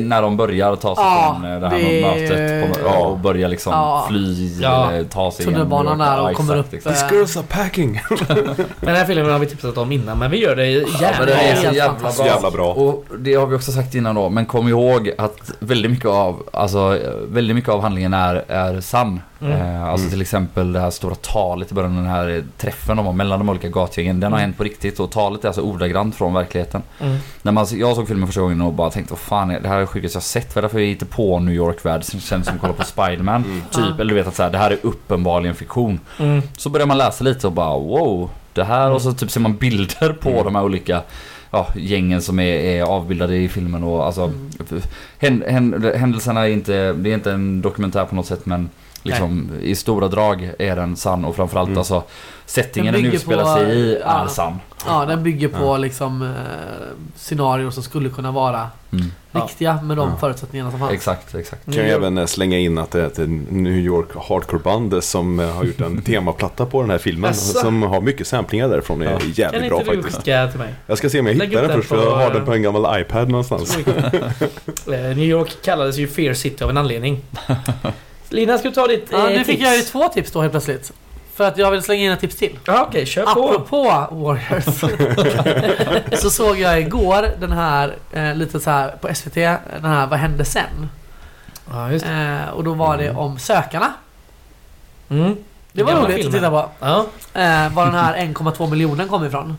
när de börjar ta sig från eh, det här det- mötet på, ja, och börjar liksom Ja. fly Ja. eller ta sig Tunnelbanan där och Ja, kommer upp, eh, These girls are packing. Den här filmen har vi tipsat om innan men vi gör det Ja, gärna. men är så jävla bra. Jävla bra. Och det har vi också sagt innan då, men kom ihåg att väldigt mycket av, alltså, väldigt mycket av handlingen är, är sann. Mm. Eh, alltså Mm. till exempel det här stora talet i början den här träffen de har mellan de olika gatgängen. Den har Mm. hänt på riktigt och talet är alltså ordagrant från verkligheten. Mm. När man, jag såg filmen första gången och bara tänkte vad fan är det här är det sjukaste jag sett. Vad är det för hittar på New York-värld som känns som att kolla på Spiderman. Mm. Typ, eller du vet att så här, det här är uppenbarligen fiktion. Mm. Så börjar man läsa lite och bara wow. Det här och så typ ser man bilder på Mm. de här olika ja, gängen som är, är avbildade i filmen och alltså Mm. hän, hän, händelserna är inte, det är inte en dokumentär på något sätt men liksom i stora drag är den sann och framförallt Mm. alltså settingen Den utspelar sig i är ja. sann. Ja, den bygger på Ja. liksom eh, scenarier som skulle kunna vara Mm. Riktiga med de Ja. förutsättningarna som fanns. Exakt, exakt. Kan jag även eh, slänga in att det är ett New York Hardcore-band som eh, har gjort en temaplatta på den här filmen. Som har mycket samplingar därifrån. Det är Ja. Kan jävligt bra inte du faktiskt. skicka till mig? Jag ska se om jag Lägg hittar den den först för jag har den på en gammal iPad någonstans. Eh, New York kallades ju Fear City av en anledning. Lina, ska du ta ditt Ja, eh, nu fick tips? jag ju två tips då helt plötsligt. För att jag vill slänga in ett tips till. Ja, okej, kör på. Apropå Warriors. så såg jag igår den här, eh, lite så här på SVT, den här Vad hände sen? Ja, just det. Eh, och då var det om sökarna. Mm. Det var Gamla roligt filmen. att titta på. Ja. Eh, var den här 1,2 miljoner kom ifrån.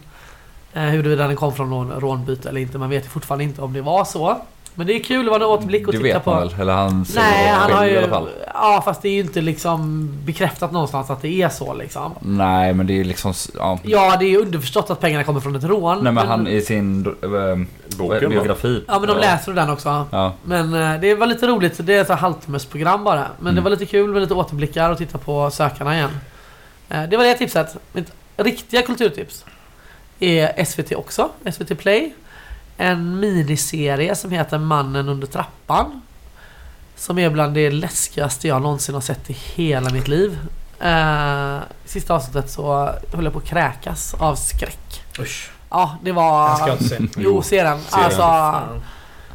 Eh, huruvida den kom från någon rånbyte eller inte. Man vet ju fortfarande inte om det var så. Men det är kul, det var en återblick att Det titta vet på. man väl? Eller han säger Nej, det han har i ju... alla fall. Ja, fast det är ju inte liksom bekräftat någonstans att det är så liksom. Nej men det är liksom, ja. Ja, det är ju underförstått att pengarna kommer från ett rån. Nej men han i sin äh, Boken biografi. Ja, men de läser den också. Ja. Men eh, det var lite roligt. Det är ett halvtimmesprogram bara. Men Mm. det var lite kul med lite återblickar och titta på sökarna igen. Eh, det var det tipset. Mitt riktiga kulturtips är SVT också. SVT Play. En miniserie som heter Mannen under trappan. Som är bland det läskigaste jag någonsin har sett i hela mitt liv. Eh, sista avsnittet så höll jag på att kräkas av skräck. Usch. Ja, det var... Den ska jag inte se. Jo, se den. Se den. Alltså... Fan.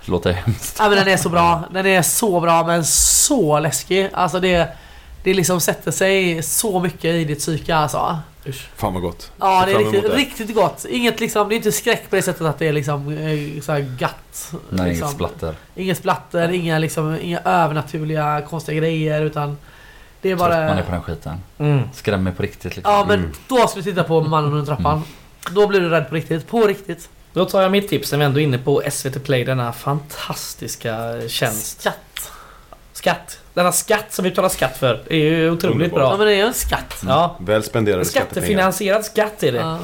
Låter hemskt. Ja men den är så bra. Den är så bra men så läskig. Alltså det... Det liksom sätter sig så mycket i ditt psyke alltså. Usch. Fan vad gott. Ja det är riktigt, det. riktigt gott. Inget liksom, det är inte skräck på det sättet att det är liksom eh, så här gatt. Nej, liksom. inget splatter. Inget splatter, inga liksom, inga övernaturliga konstiga grejer utan... Det är Trött man är bara... på den skiten. Mm. Skrämmer på riktigt liksom. Ja men Mm. då ska du titta på Mannen under trappan. Då blir du rädd på riktigt. På riktigt. Då tar jag mitt tips när vi ändå är inne på SVT Play, denna fantastiska tjänst. Skatt. Skatt. Denna skatt som vi betalar skatt för. Är ju otroligt Underbart. Ja bra. men det är ju en skatt. Ja. Väl spenderade skattepengar. Skattefinansierad skatt är det. Ja.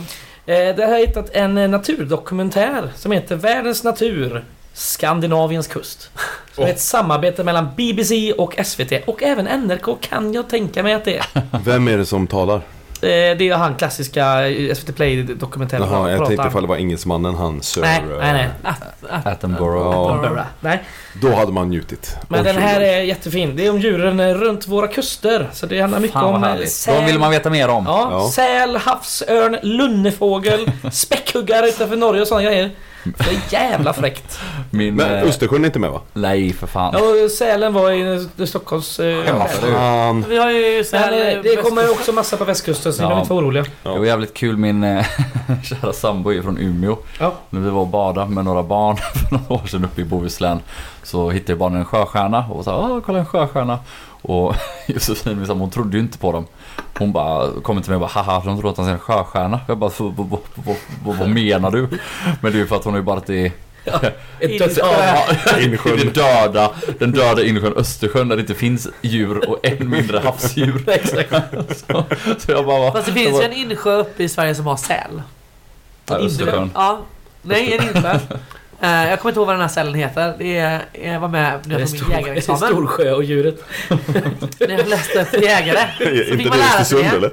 Eh, Det har jag hittat en eh, naturdokumentär som heter Världens natur Skandinaviens kust. Som är ett samarbete mellan BBC och SVT och även NRK kan jag tänka mig att det är. Vem är det som talar? Eh, Det är han klassiska eh, SVT Play dokumentären Jaha, jag pratar. tänkte ifall det var engelsmannen han Sir... Nej, nej, nej. Att- Attenborough. Barbara. Nej. Då hade man njutit. Men den här är jättefin. Det är om djuren eh, runt våra kuster. Så det handlar mycket Fan vad om eh, härligt. säl. De vill man veta mer om. Ja, Ja. säl, havsörn, lunnefågel, späckhuggare utanför Norge och sådana grejer. Det är jävla fräckt. Min... Men eh, Östersjön är inte med va? nej för fan. Ja, sälen var i eh, Stockholms... Eh, Skämtar du? Fan. Vi har ju eh, det kommer också massa på västkusten så ni Ja. behöver inte vara oroliga. Ja. Det var jävligt kul, min eh, kära sambo är från Umeå. Ja. När vi var och badade med några barn för några år sedan uppe i Bohuslän så hittade barnen en sjöstjärna och sa åh kolla en sjöstjärna. Och Josefin sambo, hon trodde ju inte på dem. Hon bara kom till mig och bara haha de tror att han ser en sjöstjärna. Jag bara "vad- vad- vad- vad- vad menar du? Men det är ju för att hon har ju bara är Ett döds... Ja. Ja. Insjön. den döda, den döda insjön Östersjön där det inte finns djur och än mindre havsdjur. Exakt. Så, så jag bara... Fast det jag finns bara, ju en insjö uppe i Sverige som har säl. Östersjön. Ja. Nej, en insjö. Eh, jag kommer inte ihåg vad den här sälen heter. Det är, jag var med när är jag tog min det är jägarexamen. Storsjö och djuret. När jag läste till jägare. Så Inte fick man det i lära sig Östersund det. eller?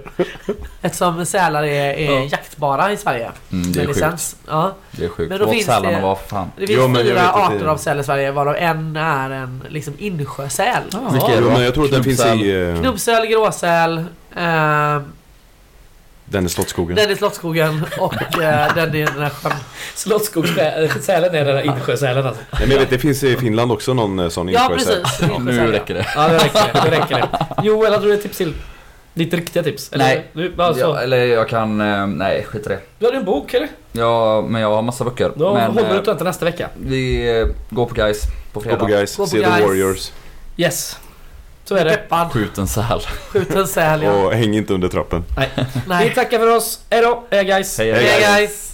Eftersom sälar är, är Ja. jaktbara i Sverige. Mm, det med är sjukt. licens. Ja. Det är sjukt. Men då Låt finns sälarna det- vara för fan. Det finns Jo, fyra arter av säl i Sverige varav en är en liksom insjösäl. Det Jo, men jag tror att den finns i eh, Knubbsäl, gråsäl, eh, den i Slottsskogen. den i Slottsskogen och eh, den i den här sjön. Slottsskogssälen är den där insjösälen alltså. Nej, men jag vet, det finns i Finland också någon eh, sån Ja insjösäl. precis, Ja, insjösäl, nu räcker det. Ja det räcker det. det, räcker det. Joel, hade du ett tips till? Ditt riktiga tips? Eller? Nej. Du, alltså, Ja, eller jag kan... eh, Nej, skit i det. du hade en bok eller? Ja, men jag har massa böcker. Då men håller eh, du till inte nästa vecka. vi eh, går på guys på Gå fredag. på guys, Gå på se the Guys. Warriors Yes. Så är det. Peppad, Skjut en säl. skjut en säl ja. och häng inte under trappen. Vi Nej. tackar för oss. Hej guys. Hej, Hej guys!